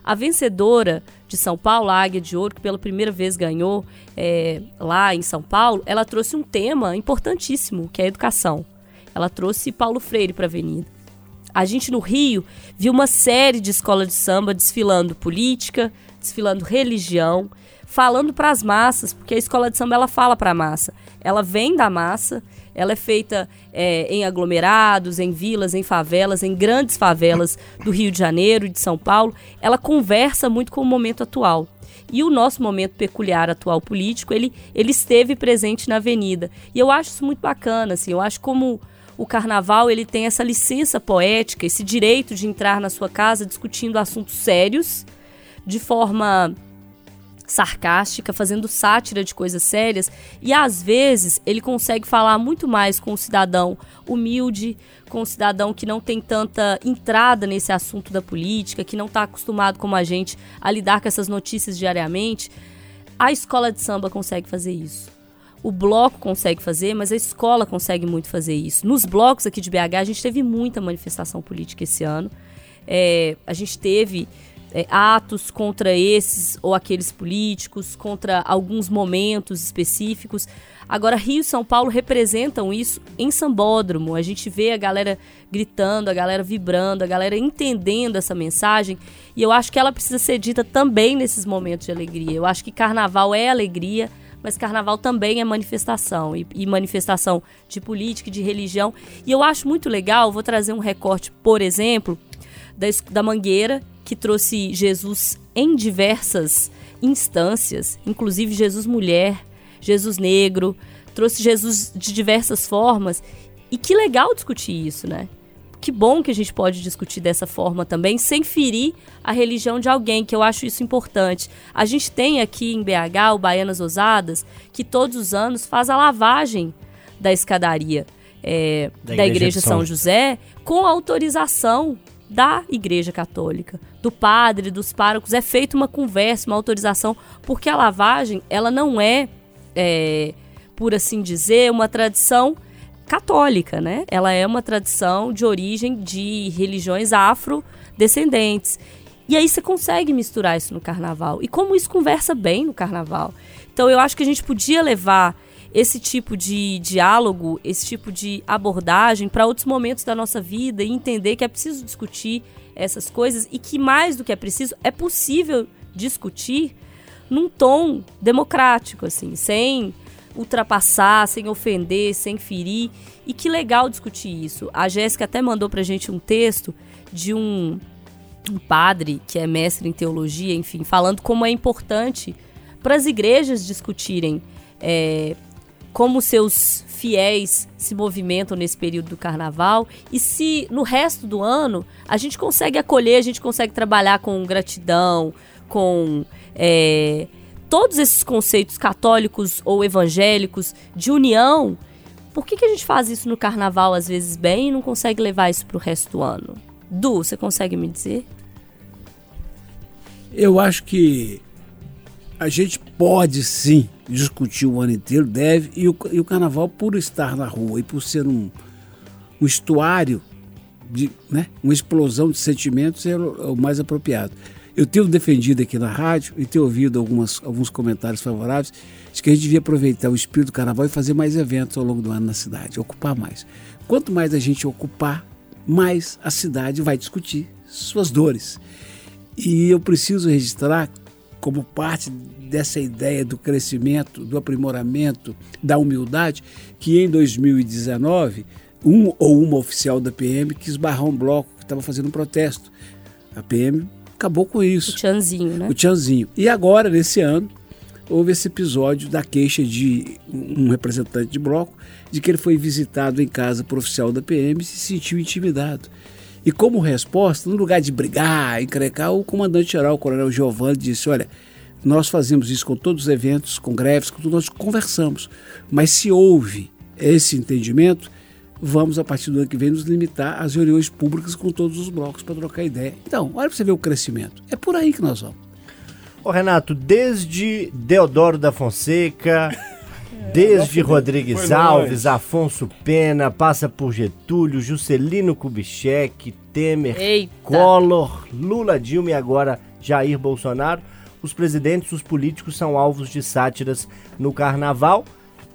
a vencedora de São Paulo, a Águia de Ouro, que pela primeira vez ganhou é, lá em São Paulo, ela trouxe um tema importantíssimo, que é a educação. Ela trouxe Paulo Freire para a Avenida. A gente no Rio viu uma série de escolas de samba desfilando política, desfilando religião, falando para as massas, porque a escola de samba ela fala para a massa. Ela vem da massa, ela é feita é, em aglomerados, em vilas, em favelas, em grandes favelas do Rio de Janeiro e de São Paulo. Ela conversa muito com o momento atual. E o nosso momento peculiar atual político, ele, ele esteve presente na avenida. E eu acho isso muito bacana, assim, eu acho como o carnaval ele tem essa licença poética, esse direito de entrar na sua casa discutindo assuntos sérios, de forma sarcástica, fazendo sátira de coisas sérias, e às vezes ele consegue falar muito mais com o cidadão humilde, com o cidadão que não tem tanta entrada nesse assunto da política, que não está acostumado como a gente a lidar com essas notícias diariamente. A escola de samba consegue fazer isso. O bloco consegue fazer, mas a escola consegue muito fazer isso. Nos blocos aqui de BH, a gente teve muita manifestação política esse ano. É, a gente teve é, atos contra esses ou aqueles políticos, contra alguns momentos específicos. Agora, Rio e São Paulo representam isso em sambódromo. A gente vê a galera gritando, a galera vibrando, a galera entendendo essa mensagem. E eu acho que ela precisa ser dita também nesses momentos de alegria. Eu acho que carnaval é alegria, mas carnaval também é manifestação. E, e manifestação de política, de religião. E eu acho muito legal, vou trazer um recorte, por exemplo, da, da Mangueira, que trouxe Jesus em diversas instâncias, inclusive Jesus mulher, Jesus negro, trouxe Jesus de diversas formas. E que legal discutir isso, né? Que bom que a gente pode discutir dessa forma também, sem ferir a religião de alguém, que eu acho isso importante. A gente tem aqui em BH o Baianas Ousadas, que todos os anos faz a lavagem da escadaria é, Da da, Igreja São São José com autorização da Igreja Católica, do padre, dos párocos. É feita uma conversa, uma autorização, porque a lavagem, ela não é, é, por assim dizer, uma tradição católica, né? Ela é uma tradição de origem de religiões afrodescendentes. E aí você consegue misturar isso no carnaval. E como isso conversa bem no carnaval. Então eu acho que a gente podia levar esse tipo de diálogo, esse tipo de abordagem para outros momentos da nossa vida e entender que é preciso discutir essas coisas e que mais do que é preciso, é possível discutir num tom democrático, assim, sem ultrapassar, sem ofender, sem ferir. E que legal discutir isso. A Jéssica até mandou pra gente um texto de um, um padre que é mestre em teologia, enfim, falando como é importante para as igrejas discutirem é, como seus fiéis se movimentam nesse período do carnaval e se no resto do ano a gente consegue acolher, a gente consegue trabalhar com gratidão, com é, todos esses conceitos católicos ou evangélicos de união. Por que, que a gente faz isso no carnaval às vezes bem e não consegue levar isso para o resto do ano? Du, você consegue me dizer? Eu acho que a gente pode sim discutir o ano inteiro, deve, e o, e o carnaval, por estar na rua e por ser um, um estuário, de, né, uma explosão de sentimentos, é o, é o mais apropriado. Eu tenho defendido aqui na rádio e tenho ouvido algumas, alguns comentários favoráveis de que a gente devia aproveitar o espírito do carnaval e fazer mais eventos ao longo do ano na cidade, ocupar mais. Quanto mais a gente ocupar, mais a cidade vai discutir suas dores. E eu preciso registrar, como parte dessa ideia do crescimento, do aprimoramento, da humildade, que em 2019, um ou uma oficial da PM quis barrar um bloco que estava fazendo um protesto. A PM acabou com isso. O Tchanzinho, né? O Tchanzinho. E agora, nesse ano, houve esse episódio da queixa de um representante de bloco de que ele foi visitado em casa por oficial da PM e se sentiu intimidado. E como resposta, no lugar de brigar, encrecar, o comandante-geral, o coronel Giovanni, disse, olha, nós fazemos isso com todos os eventos, com greves, com tudo, nós conversamos. Mas se houve esse entendimento, vamos, a partir do ano que vem, nos limitar às reuniões públicas com todos os blocos para trocar ideia. Então, olha para você ver o crescimento. É por aí que nós vamos. Ô Renato, desde Deodoro da Fonseca, desde Rodrigues Alves, Afonso Pena, passa por Getúlio, Juscelino Kubitschek, Temer, Eita. Collor, Lula, Dilma e agora Jair Bolsonaro. Os presidentes, os políticos são alvos de sátiras no carnaval.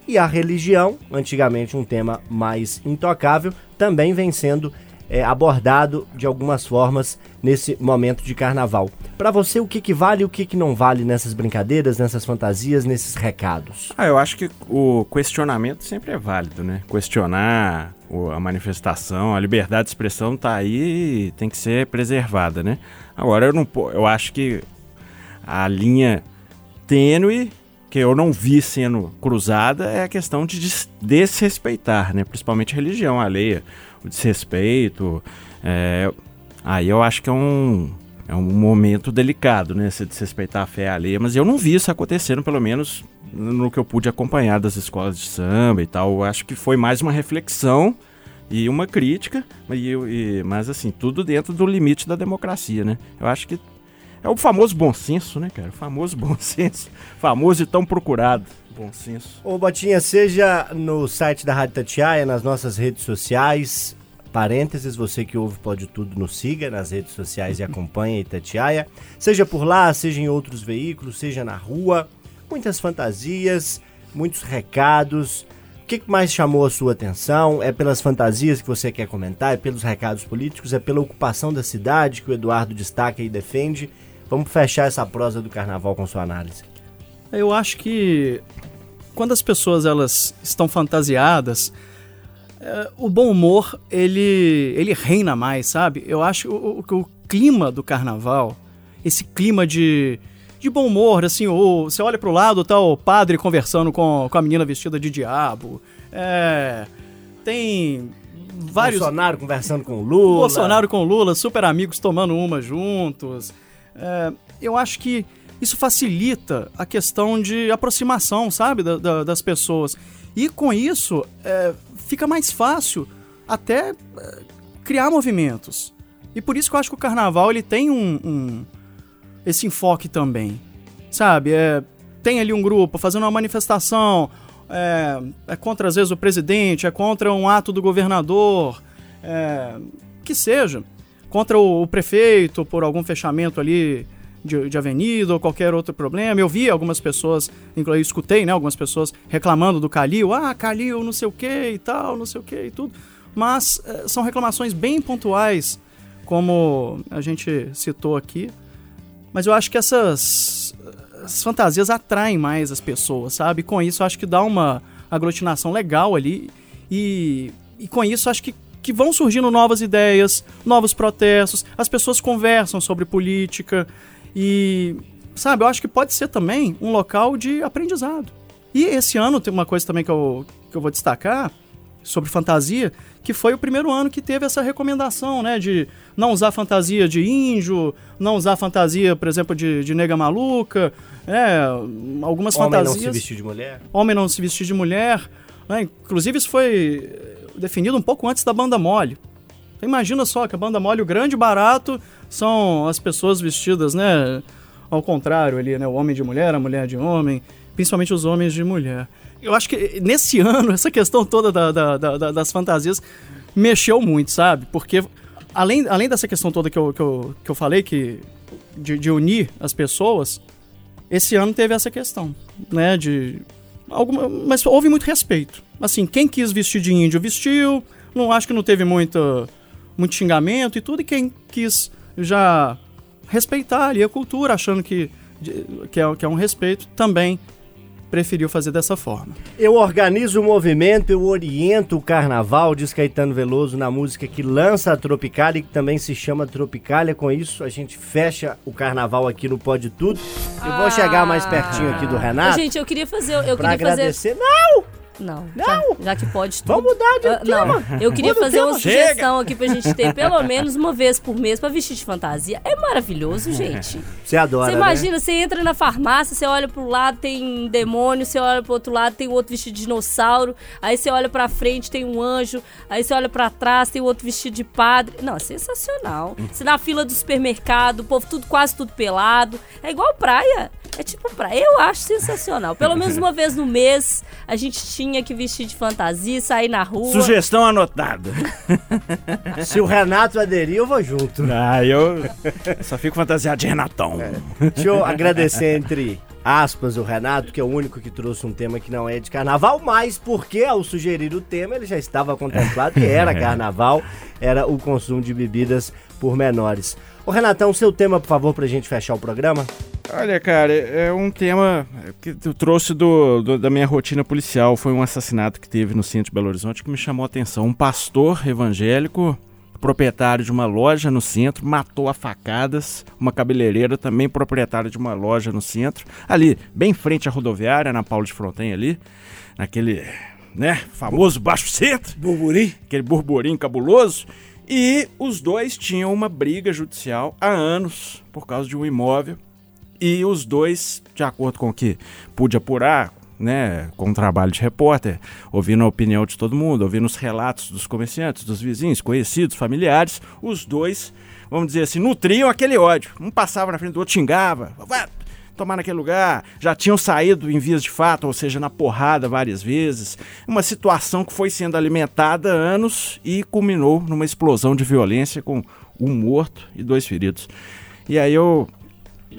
E a religião, antigamente um tema mais intocável, também vem sendo é, abordado de algumas formas nesse momento de carnaval. Para você, o que, que vale e o que, que não vale nessas brincadeiras, nessas fantasias, nesses recados? Ah, eu acho que o questionamento sempre é válido, né? Questionar a manifestação, a liberdade de expressão tá aí e tem que ser preservada, né? Agora eu não eu acho que a linha tênue que eu não vi sendo cruzada é a questão de des- desrespeitar, né? Principalmente a religião alheia, o desrespeito. é, Aí eu acho que é um é um momento delicado, né? Você desrespeitar a fé alheia, mas eu não vi isso acontecendo, pelo menos no que eu pude acompanhar das escolas de samba e tal. Eu acho que foi mais uma reflexão e uma crítica, e, e- mas assim, tudo dentro do limite da democracia, né? Eu acho que é o famoso bom senso, né, cara? O famoso bom senso. Famoso e tão procurado bom senso. Ô Botinha, seja no site da Rádio Tatiaia, nas nossas redes sociais, parênteses, você que ouve Pode Tudo, nos siga nas redes sociais e acompanha Itatiaia. Seja por lá, seja em outros veículos, seja na rua, muitas fantasias, muitos recados. O que mais chamou a sua atenção? É pelas fantasias que você quer comentar? É pelos recados políticos? É pela ocupação da cidade que o Eduardo destaca e defende? Vamos fechar essa prosa do carnaval com sua análise. Eu acho que quando as pessoas elas estão fantasiadas, é, o bom humor ele ele reina mais, sabe? Eu acho o, o, o clima do carnaval, esse clima de de bom humor, assim, ou você olha pro lado, tá o padre conversando com, com a menina vestida de diabo. É, tem vários Bolsonaro conversando com o Lula. Bolsonaro com Lula, super amigos tomando uma juntos. É, eu acho que isso facilita a questão de aproximação, sabe, da- da- das pessoas. E com isso, é, fica mais fácil até é, criar movimentos. E por isso que eu acho que o carnaval ele tem um, um- esse enfoque também. Sabe? É, tem ali um grupo fazendo uma manifestação. É, é contra, às vezes, o presidente, é contra um ato do governador, é, que seja. Contra o, o prefeito por algum fechamento ali de, de avenida ou qualquer outro problema. Eu vi algumas pessoas, inclusive escutei, né, algumas pessoas reclamando do Calil. Ah, Calil, não sei o que e tal, não sei o que e tudo. Mas é, são reclamações bem pontuais, como a gente citou aqui. Mas eu acho que essas, essas fantasias atraem mais as pessoas, sabe? Com isso, acho que dá uma aglutinação legal ali. E, e com isso, acho que, que vão surgindo novas ideias, novos protestos. As pessoas conversam sobre política. E, sabe, eu acho que pode ser também um local de aprendizado. E esse ano tem uma coisa também que eu, que eu vou destacar sobre fantasia, que foi o primeiro ano que teve essa recomendação, né, de não usar fantasia de índio, não usar fantasia, por exemplo, de, de nega maluca, é, algumas Homem fantasias. não se vestir de mulher. Homem não se vestir de mulher. né? Inclusive, isso foi definido um pouco antes da banda mole. Então, imagina só que a banda mole, o grande barato, são as pessoas vestidas, né? Ao contrário ali, né? O homem de mulher, a mulher de homem, principalmente os homens de mulher. Eu acho que eh, nesse ano, essa questão toda da- da- da- da- das fantasias mexeu muito, sabe? Porque além, além dessa questão toda que eu, que eu, que eu falei, que de, de unir as pessoas, esse ano teve essa questão, né? De alguma, mas houve muito respeito. Assim, quem quis vestir de índio vestiu. Não acho que não teve muito, muito xingamento e tudo. E quem quis já respeitar ali a cultura, achando que, que, é, que é um respeito, também preferiu fazer dessa forma. Eu organizo o movimento, eu oriento o carnaval, diz Caetano Veloso na música que lança a Tropicália e que também se chama Tropicália. Com isso, a gente fecha o carnaval aqui no Pode Tudo. Eu vou chegar mais pertinho aqui do Renato Gente, eu queria fazer. Eu pra queria fazer. agradecer. Não! Não. Não? Já, já que pode tudo. Vamos mudar de Ah, tema. Não, eu queria Muda fazer uma sugestão aqui pra gente ter pelo menos uma vez por mês pra vestir de fantasia. É maravilhoso, gente. Você adora, Você né? imagina, você entra na farmácia, você olha pro lado, tem um demônio, você olha pro outro lado, tem outro vestido de dinossauro, aí você olha pra frente, tem um anjo, aí você olha pra trás, tem outro vestido de padre. Não, é sensacional. Você na fila do supermercado, o povo tudo quase tudo pelado. É igual praia. É tipo praia. Eu acho sensacional. Pelo menos uma vez no mês a gente tinha que vestir de fantasia, sair na rua. Sugestão anotada. Se o Renato aderir, eu vou junto. Ah, eu só fico fantasiado de Renatão. Deixa eu agradecer entre aspas o Renato, que é o único que trouxe um tema que não é de carnaval, mas porque ao sugerir o tema ele já estava contemplado que era carnaval, era o consumo de bebidas por menores. Ô Renatão, seu tema, por favor, pra gente fechar o programa? Olha, cara, é um tema que eu trouxe do, do- da minha rotina policial. Foi um assassinato que teve no centro de Belo Horizonte que me chamou a atenção. Um pastor evangélico, proprietário de uma loja no centro, matou a facadas. Uma cabeleireira, também proprietária de uma loja no centro. Ali, bem em frente à rodoviária, na Paulo de Fronten ali. Naquele, né, famoso baixo centro Burburi? aquele burburinho cabuloso. E os dois tinham uma briga judicial há anos por causa de um imóvel. E os dois, de acordo com o que pude apurar, né, com o trabalho de repórter, ouvindo a opinião de todo mundo, ouvindo os relatos dos comerciantes, dos vizinhos, conhecidos, familiares, os dois, vamos dizer assim, nutriam aquele ódio. Um passava na frente do outro, xingava, tomar naquele lugar, já tinham saído em vias de fato, ou seja, na porrada várias vezes. Uma situação que foi sendo alimentada anos e culminou numa explosão de violência com um morto e dois feridos. E aí eu,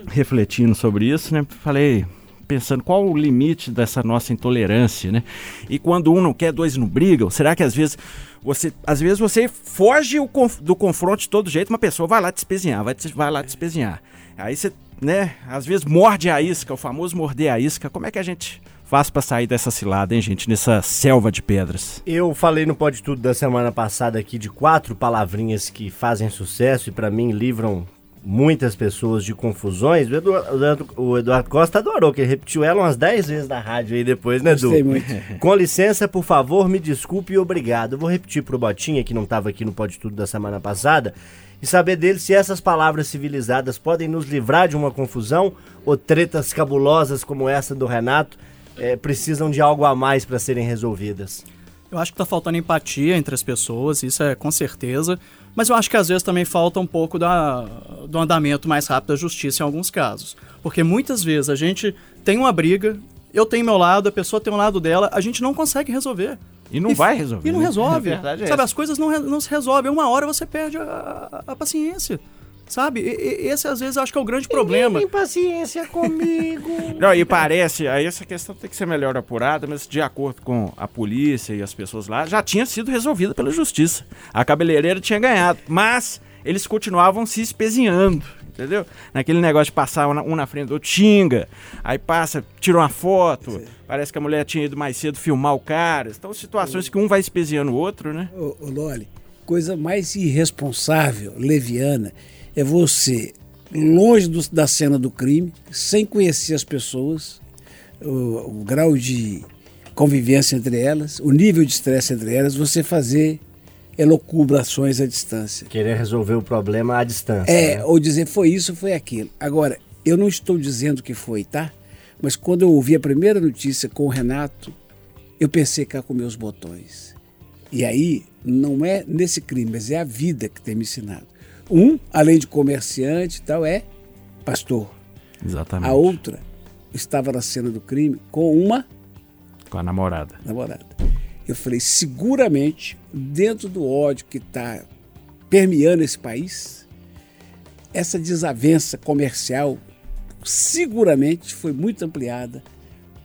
refletindo sobre isso, né, falei, pensando qual o limite dessa nossa intolerância, né? E quando um não quer, dois não brigam, será que às vezes você, às vezes você foge do confronto de todo jeito, uma pessoa vai lá te espezinhar, vai, te- vai lá te espezinhar. Aí você, né, às vezes morde a isca, o famoso morder a isca. Como é que a gente faz pra sair dessa cilada, hein, gente, nessa selva de pedras? Eu falei no Pode Tudo da semana passada aqui de quatro palavrinhas que fazem sucesso e pra mim livram muitas pessoas de confusões. O Eduardo, o Eduardo- Costa adorou, que ele repetiu ela umas 10 vezes na rádio aí depois, né, Edu? Gostei muito. Com licença, por favor, me desculpe e obrigado. Eu vou repetir pro Botinha, que não estava aqui no Pode Tudo da semana passada, e saber dele se essas palavras civilizadas podem nos livrar de uma confusão ou tretas cabulosas como essa do Renato eh, precisam de algo a mais para serem resolvidas. Eu acho que tá faltando empatia entre as pessoas, isso é com certeza. Mas eu acho que às vezes também falta um pouco da, do andamento mais rápido da justiça em alguns casos. Porque muitas vezes a gente tem uma briga, eu tenho meu lado, a pessoa tem um lado dela, a gente não consegue resolver. E não vai resolver. E não né? resolve. É sabe, essa. as coisas não, não se resolvem. Uma hora você perde a, a- paciência. Sabe? E- e- esse às vezes acho que é o grande problema. paciência comigo. Não, e parece, aí essa questão tem que ser melhor apurada, mas de acordo com a polícia e as pessoas lá, já tinha sido resolvida pela justiça. A cabeleireira tinha ganhado, mas eles continuavam se espezinhando, entendeu? Naquele negócio de passar um na, frente do outro, xinga, aí passa, tira uma foto, parece que a mulher tinha ido mais cedo filmar o cara. Então, situações que um vai espezinhando o outro, né? Ô, ô Loli, coisa mais irresponsável, leviana, é você, longe do- da cena do crime, sem conhecer as pessoas, o, o grau de convivência entre elas, o nível de estresse entre elas, você fazer elocubrações à distância. Querer resolver o problema à distância. É, né? ou dizer foi isso, foi aquilo. Agora, eu não estou dizendo que foi, tá? Mas quando eu ouvi a primeira notícia com o Renato, eu pensei cá com meus botões. E aí, não é nesse crime, mas é a vida que tem me ensinado. Um, além de comerciante e tal, é pastor. Exatamente. A outra estava na cena do crime com uma Com a namorada. namorada. Eu falei, seguramente, dentro do ódio que está permeando esse país, essa desavença comercial seguramente foi muito ampliada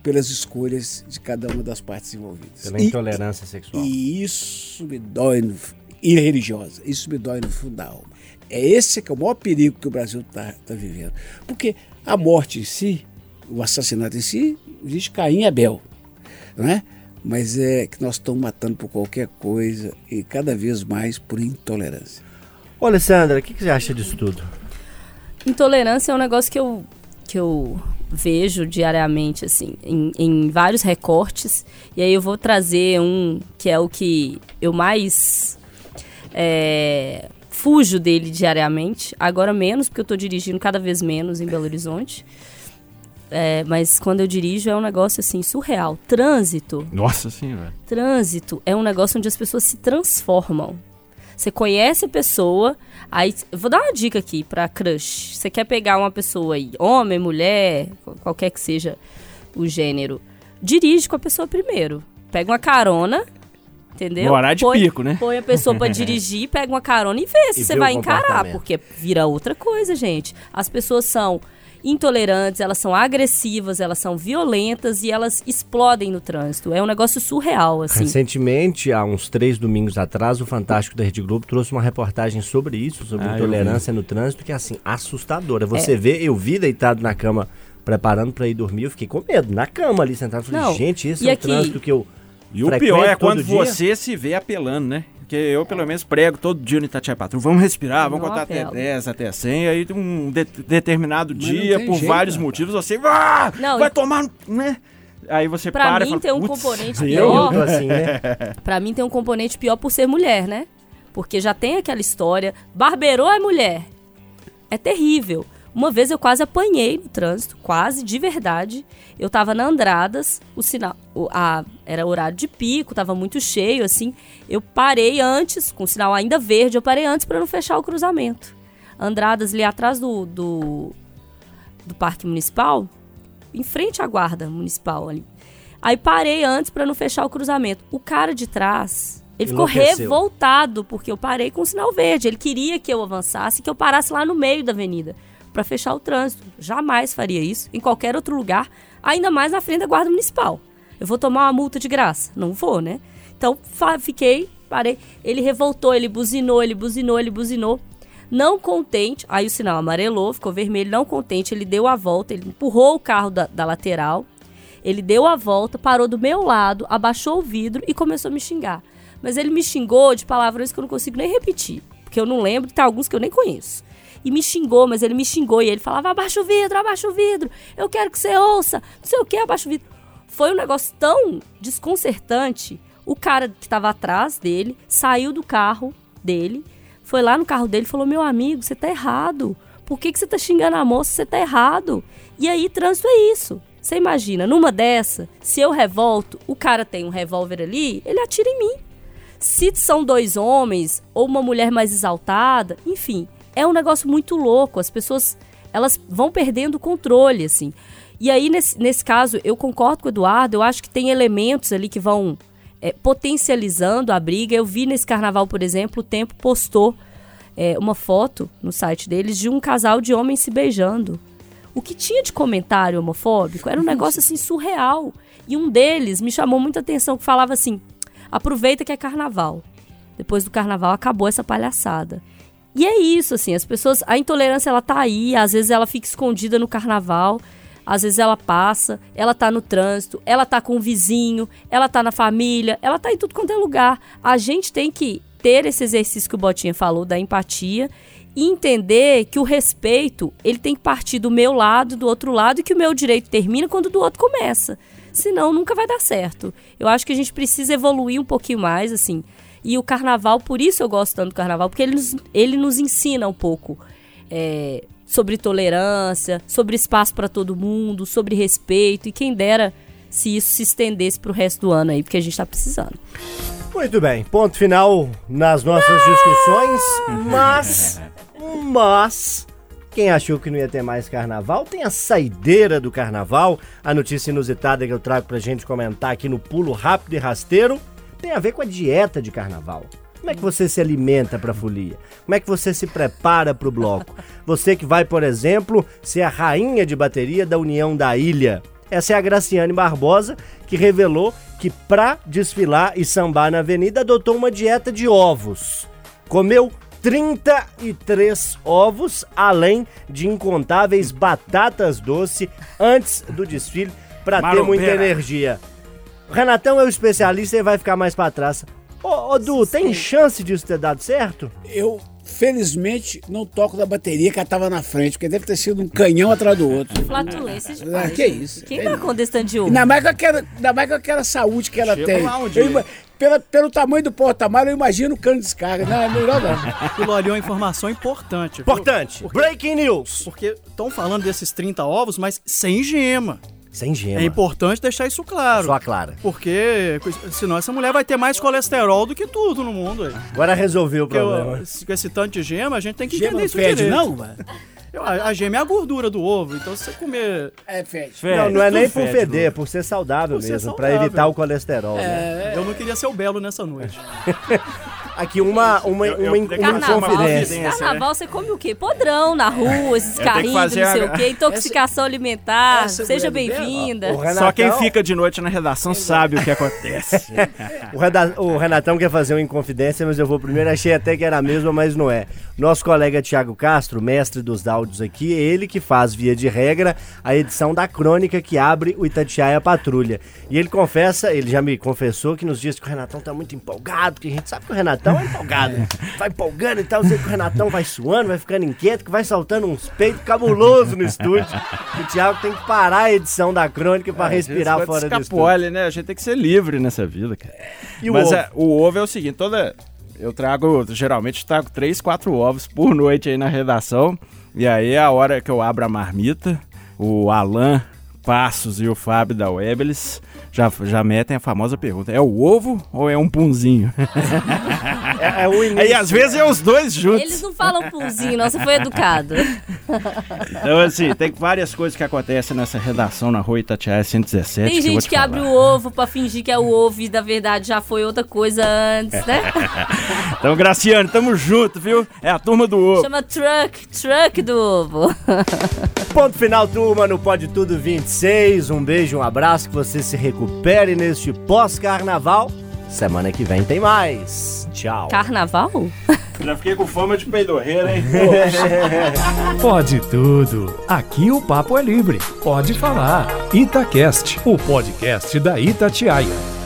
pelas escolhas de cada uma das partes envolvidas. Pela E- intolerância sexual. E isso me dói, no, e religiosa, isso me dói no fundo da alma. É esse que é o maior perigo que o Brasil está vivendo. Porque a morte em si, o assassinato em si, existe Caim e Abel, não é? Mas é que nós estamos matando por qualquer coisa e cada vez mais por intolerância. Ô, Alessandra, o que, que você acha disso tudo? Intolerância é um negócio que eu, que eu vejo diariamente, assim, em, em vários recortes. E aí eu vou trazer um que é o que eu mais é, fujo dele diariamente. Agora menos, porque eu tô dirigindo cada vez menos em Belo Horizonte. É, mas quando eu dirijo é um negócio assim surreal. Trânsito. Nossa senhora. Trânsito é um negócio onde as pessoas se transformam. Você conhece a pessoa, aí vou dar uma dica aqui pra crush. Você quer pegar uma pessoa aí, homem, mulher, qual- qualquer que seja o gênero, dirige com a pessoa primeiro. Pega uma carona, entendeu? No horário de Põe- pico, né? Põe a pessoa pra dirigir, pega uma carona e vê se E você vai encarar, porque vira outra coisa, gente. As pessoas são intolerantes, elas são agressivas, elas são violentas e elas explodem no trânsito. É um negócio surreal, assim. Recentemente, há uns três domingos atrás, o Fantástico da Rede Globo trouxe uma reportagem sobre isso, sobre Ah, intolerância no trânsito, que é assim, assustadora. É. Você vê, eu vi deitado na cama, preparando pra ir dormir, eu fiquei com medo, na cama ali, sentado. Falei, Não, gente, esse e é o aqui- trânsito que eu. E o pior é quando dia. você se vê apelando, né? Porque eu, pelo menos, prego todo dia no Itatiaia Patrulha. Vamos respirar, vamos contar até apelo. 10, até 100. Aí, um de- determinado não dia, por jeito, vários motivos, você ah, Não, vai e- tomar, né? Aí você Pra para e mim fala, tem um "Putz, componente pior. eu assim, né? Pra mim tem um componente pior por ser mulher, né? Porque já tem aquela história, barbeirou é mulher. É terrível. Uma vez eu quase apanhei no trânsito, quase, de verdade. Eu tava na Andradas, o sinal, o- a- era horário de pico, tava muito cheio, assim. Eu parei antes, com o sinal ainda verde, eu parei antes pra não fechar o cruzamento. Andradas ali atrás do, do, do Parque Municipal, em frente à guarda municipal ali. Aí parei antes pra não fechar o cruzamento. O cara de trás, ele ficou revoltado porque eu parei com o sinal verde. Ele queria que eu avançasse, que eu parasse lá no meio da avenida pra fechar o trânsito. Jamais faria isso em qualquer outro lugar, ainda mais na frente da guarda municipal. Eu vou tomar uma multa de graça? Não vou, né? Então fiquei, parei. Ele revoltou, ele buzinou, ele buzinou, ele buzinou. Não contente, aí o sinal amarelou, ficou vermelho, não contente, ele deu a volta, ele empurrou o carro da, da lateral, ele deu a volta, parou do meu lado, abaixou o vidro e começou a me xingar. Mas ele me xingou de palavras que eu não consigo nem repetir, porque eu não lembro, tem alguns que eu nem conheço. E me xingou, mas ele me xingou e ele falava: abaixa o vidro, abaixa o vidro, eu quero que você ouça, não sei o que, abaixa o vidro. Foi um negócio tão desconcertante. O cara que estava atrás dele saiu do carro dele, foi lá no carro dele e falou: Meu amigo, você tá errado. Por que, que você tá xingando a moça? Você tá errado. E aí, trânsito é isso. Você imagina, numa dessa, se eu revolto, o cara tem um revólver ali, ele atira em mim. Se são dois homens ou uma mulher mais exaltada, enfim, é um negócio muito louco. As pessoas elas vão perdendo o controle, assim. E aí, nesse, nesse caso, eu concordo com o Eduardo, eu acho que tem elementos ali que vão é, potencializando a briga. Eu vi nesse carnaval, por exemplo, o Tempo postou é, uma foto no site deles de um casal de homens se beijando. O que tinha de comentário homofóbico era um negócio assim surreal. E um deles me chamou muita atenção, que falava assim: aproveita que é carnaval. Depois do carnaval acabou essa palhaçada. E é isso, assim, as pessoas. A intolerância ela tá aí, às vezes ela fica escondida no carnaval, às vezes ela passa, ela tá no trânsito, ela tá com o vizinho, ela tá na família, ela tá em tudo quanto é lugar. A gente tem que ter esse exercício que o Botinha falou, da empatia, e entender que o respeito, ele tem que partir do meu lado, do outro lado, e que o meu direito termina quando o do outro começa. Senão nunca vai dar certo. Eu acho que a gente precisa evoluir um pouquinho mais, assim. E o carnaval, por isso eu gosto tanto do carnaval, porque ele nos, ele nos ensina um pouco é, sobre tolerância, sobre espaço para todo mundo, sobre respeito. E quem dera se isso se estendesse pro resto do ano aí, porque a gente tá precisando. Muito bem, ponto final nas nossas discussões, mas, mas, quem achou que não ia ter mais carnaval, tem a saideira do carnaval, a notícia inusitada que eu trago pra gente comentar aqui no pulo rápido e rasteiro, tem a ver com a dieta de carnaval. Como é que você se alimenta pra folia? Como é que você se prepara pro bloco? Você que vai, por exemplo, ser a rainha de bateria da União da Ilha. Essa é a Graciane Barbosa, que revelou que pra desfilar e sambar na avenida adotou uma dieta de ovos. Comeu 33 ovos, além de incontáveis batatas doces antes do desfile pra ter muita energia. O Renatão é o especialista e vai ficar mais pra trás. Ô, ô Du, tem chance disso ter dado certo? Eu Felizmente, não toco da bateria que ela tava na frente, porque deve ter sido um canhão atrás do outro. Flatulência Ah, demais. que isso. Quem É vai com desse tanto de ovo? Ainda mais com aquela, ainda mais com aquela saúde que ela Chega tem. lá um Eu dia. pela, pelo tamanho do porta-malas, eu imagino o cano de descarga. Não, é melhor não. E Loli, uma informação importante. viu? Importante. Porque- Breaking news. Porque estão falando desses 30 ovos, mas sem gema. Sem gema. É importante deixar isso claro. Só clara. Porque senão essa mulher vai ter mais colesterol do que tudo no mundo. aí. Agora resolveu o Porque problema. eu- com esse tanto de gema, a gente tem que Gema entender não isso fede, direito. não, mano? A, a gema é a gordura do ovo, então se você comer... É, fede. Não, não é nem por fede, feder, é por ser saudável Por ser mesmo, pra saudável. evitar o colesterol. né? Eu não queria ser o belo nessa noite. Aqui uma, uma, Eu- eu uma, que Carnaval, confidência. Evidência, carnaval você come o quê? Podrão na rua, esses que carrinhos, fazer não sei a- o quê, intoxicação alimentar. essa Seja bem-vinda. Só quem fica de noite na redação sabe o que acontece. O, Reda- o Renatão quer fazer uma inconfidência, mas eu vou primeiro. Achei até que era a mesma, mas não é. Nosso colega Tiago Castro, mestre dos áudios aqui, ele que faz, via de regra, a edição da crônica que abre o Itatiaia Patrulha. E ele confessa, ele já me confessou que nos dias que o Renatão tá muito empolgado, porque a gente sabe que o Renatão é empolgado. Vai empolgando e tal, sei que o Renatão vai suando, vai ficando inquieto, que vai soltando uns peitos cabulosos no estúdio. O Tiago tem que parar a edição da crônica pra respirar fora do estúdio. né? A gente tem que ser livre nessa vida, cara. E o Mas ovo? é, o ovo é o seguinte, toda... Eu trago, geralmente trago três, quatro ovos por noite aí na redação. E aí é a hora que eu abro a marmita, o Alan Passos e o Fábio da Web, eles já, já metem a famosa pergunta, é o ovo ou é um punzinho? É, é o início. aí às vezes é os dois juntos. Eles não falam punzinho, não, você foi educado. Então, assim, tem várias coisas que acontecem nessa redação na rua Itatiaia 117. Tem eu vou gente te que abre falar. o ovo pra fingir que é o ovo e na verdade já foi outra coisa antes, né? Então, Graciano, tamo junto, viu? É a turma do ovo. Chama truck, truck do ovo. Ponto final, turma, no Pode Tudo 26. Um beijo, um abraço, que você se recupere neste pós-carnaval. Semana que vem tem mais. Tchau. Carnaval? Já fiquei com fama de peidorreira, hein? Pode tudo. Aqui o papo é livre. Pode falar. Itacast, o podcast da Itatiaia.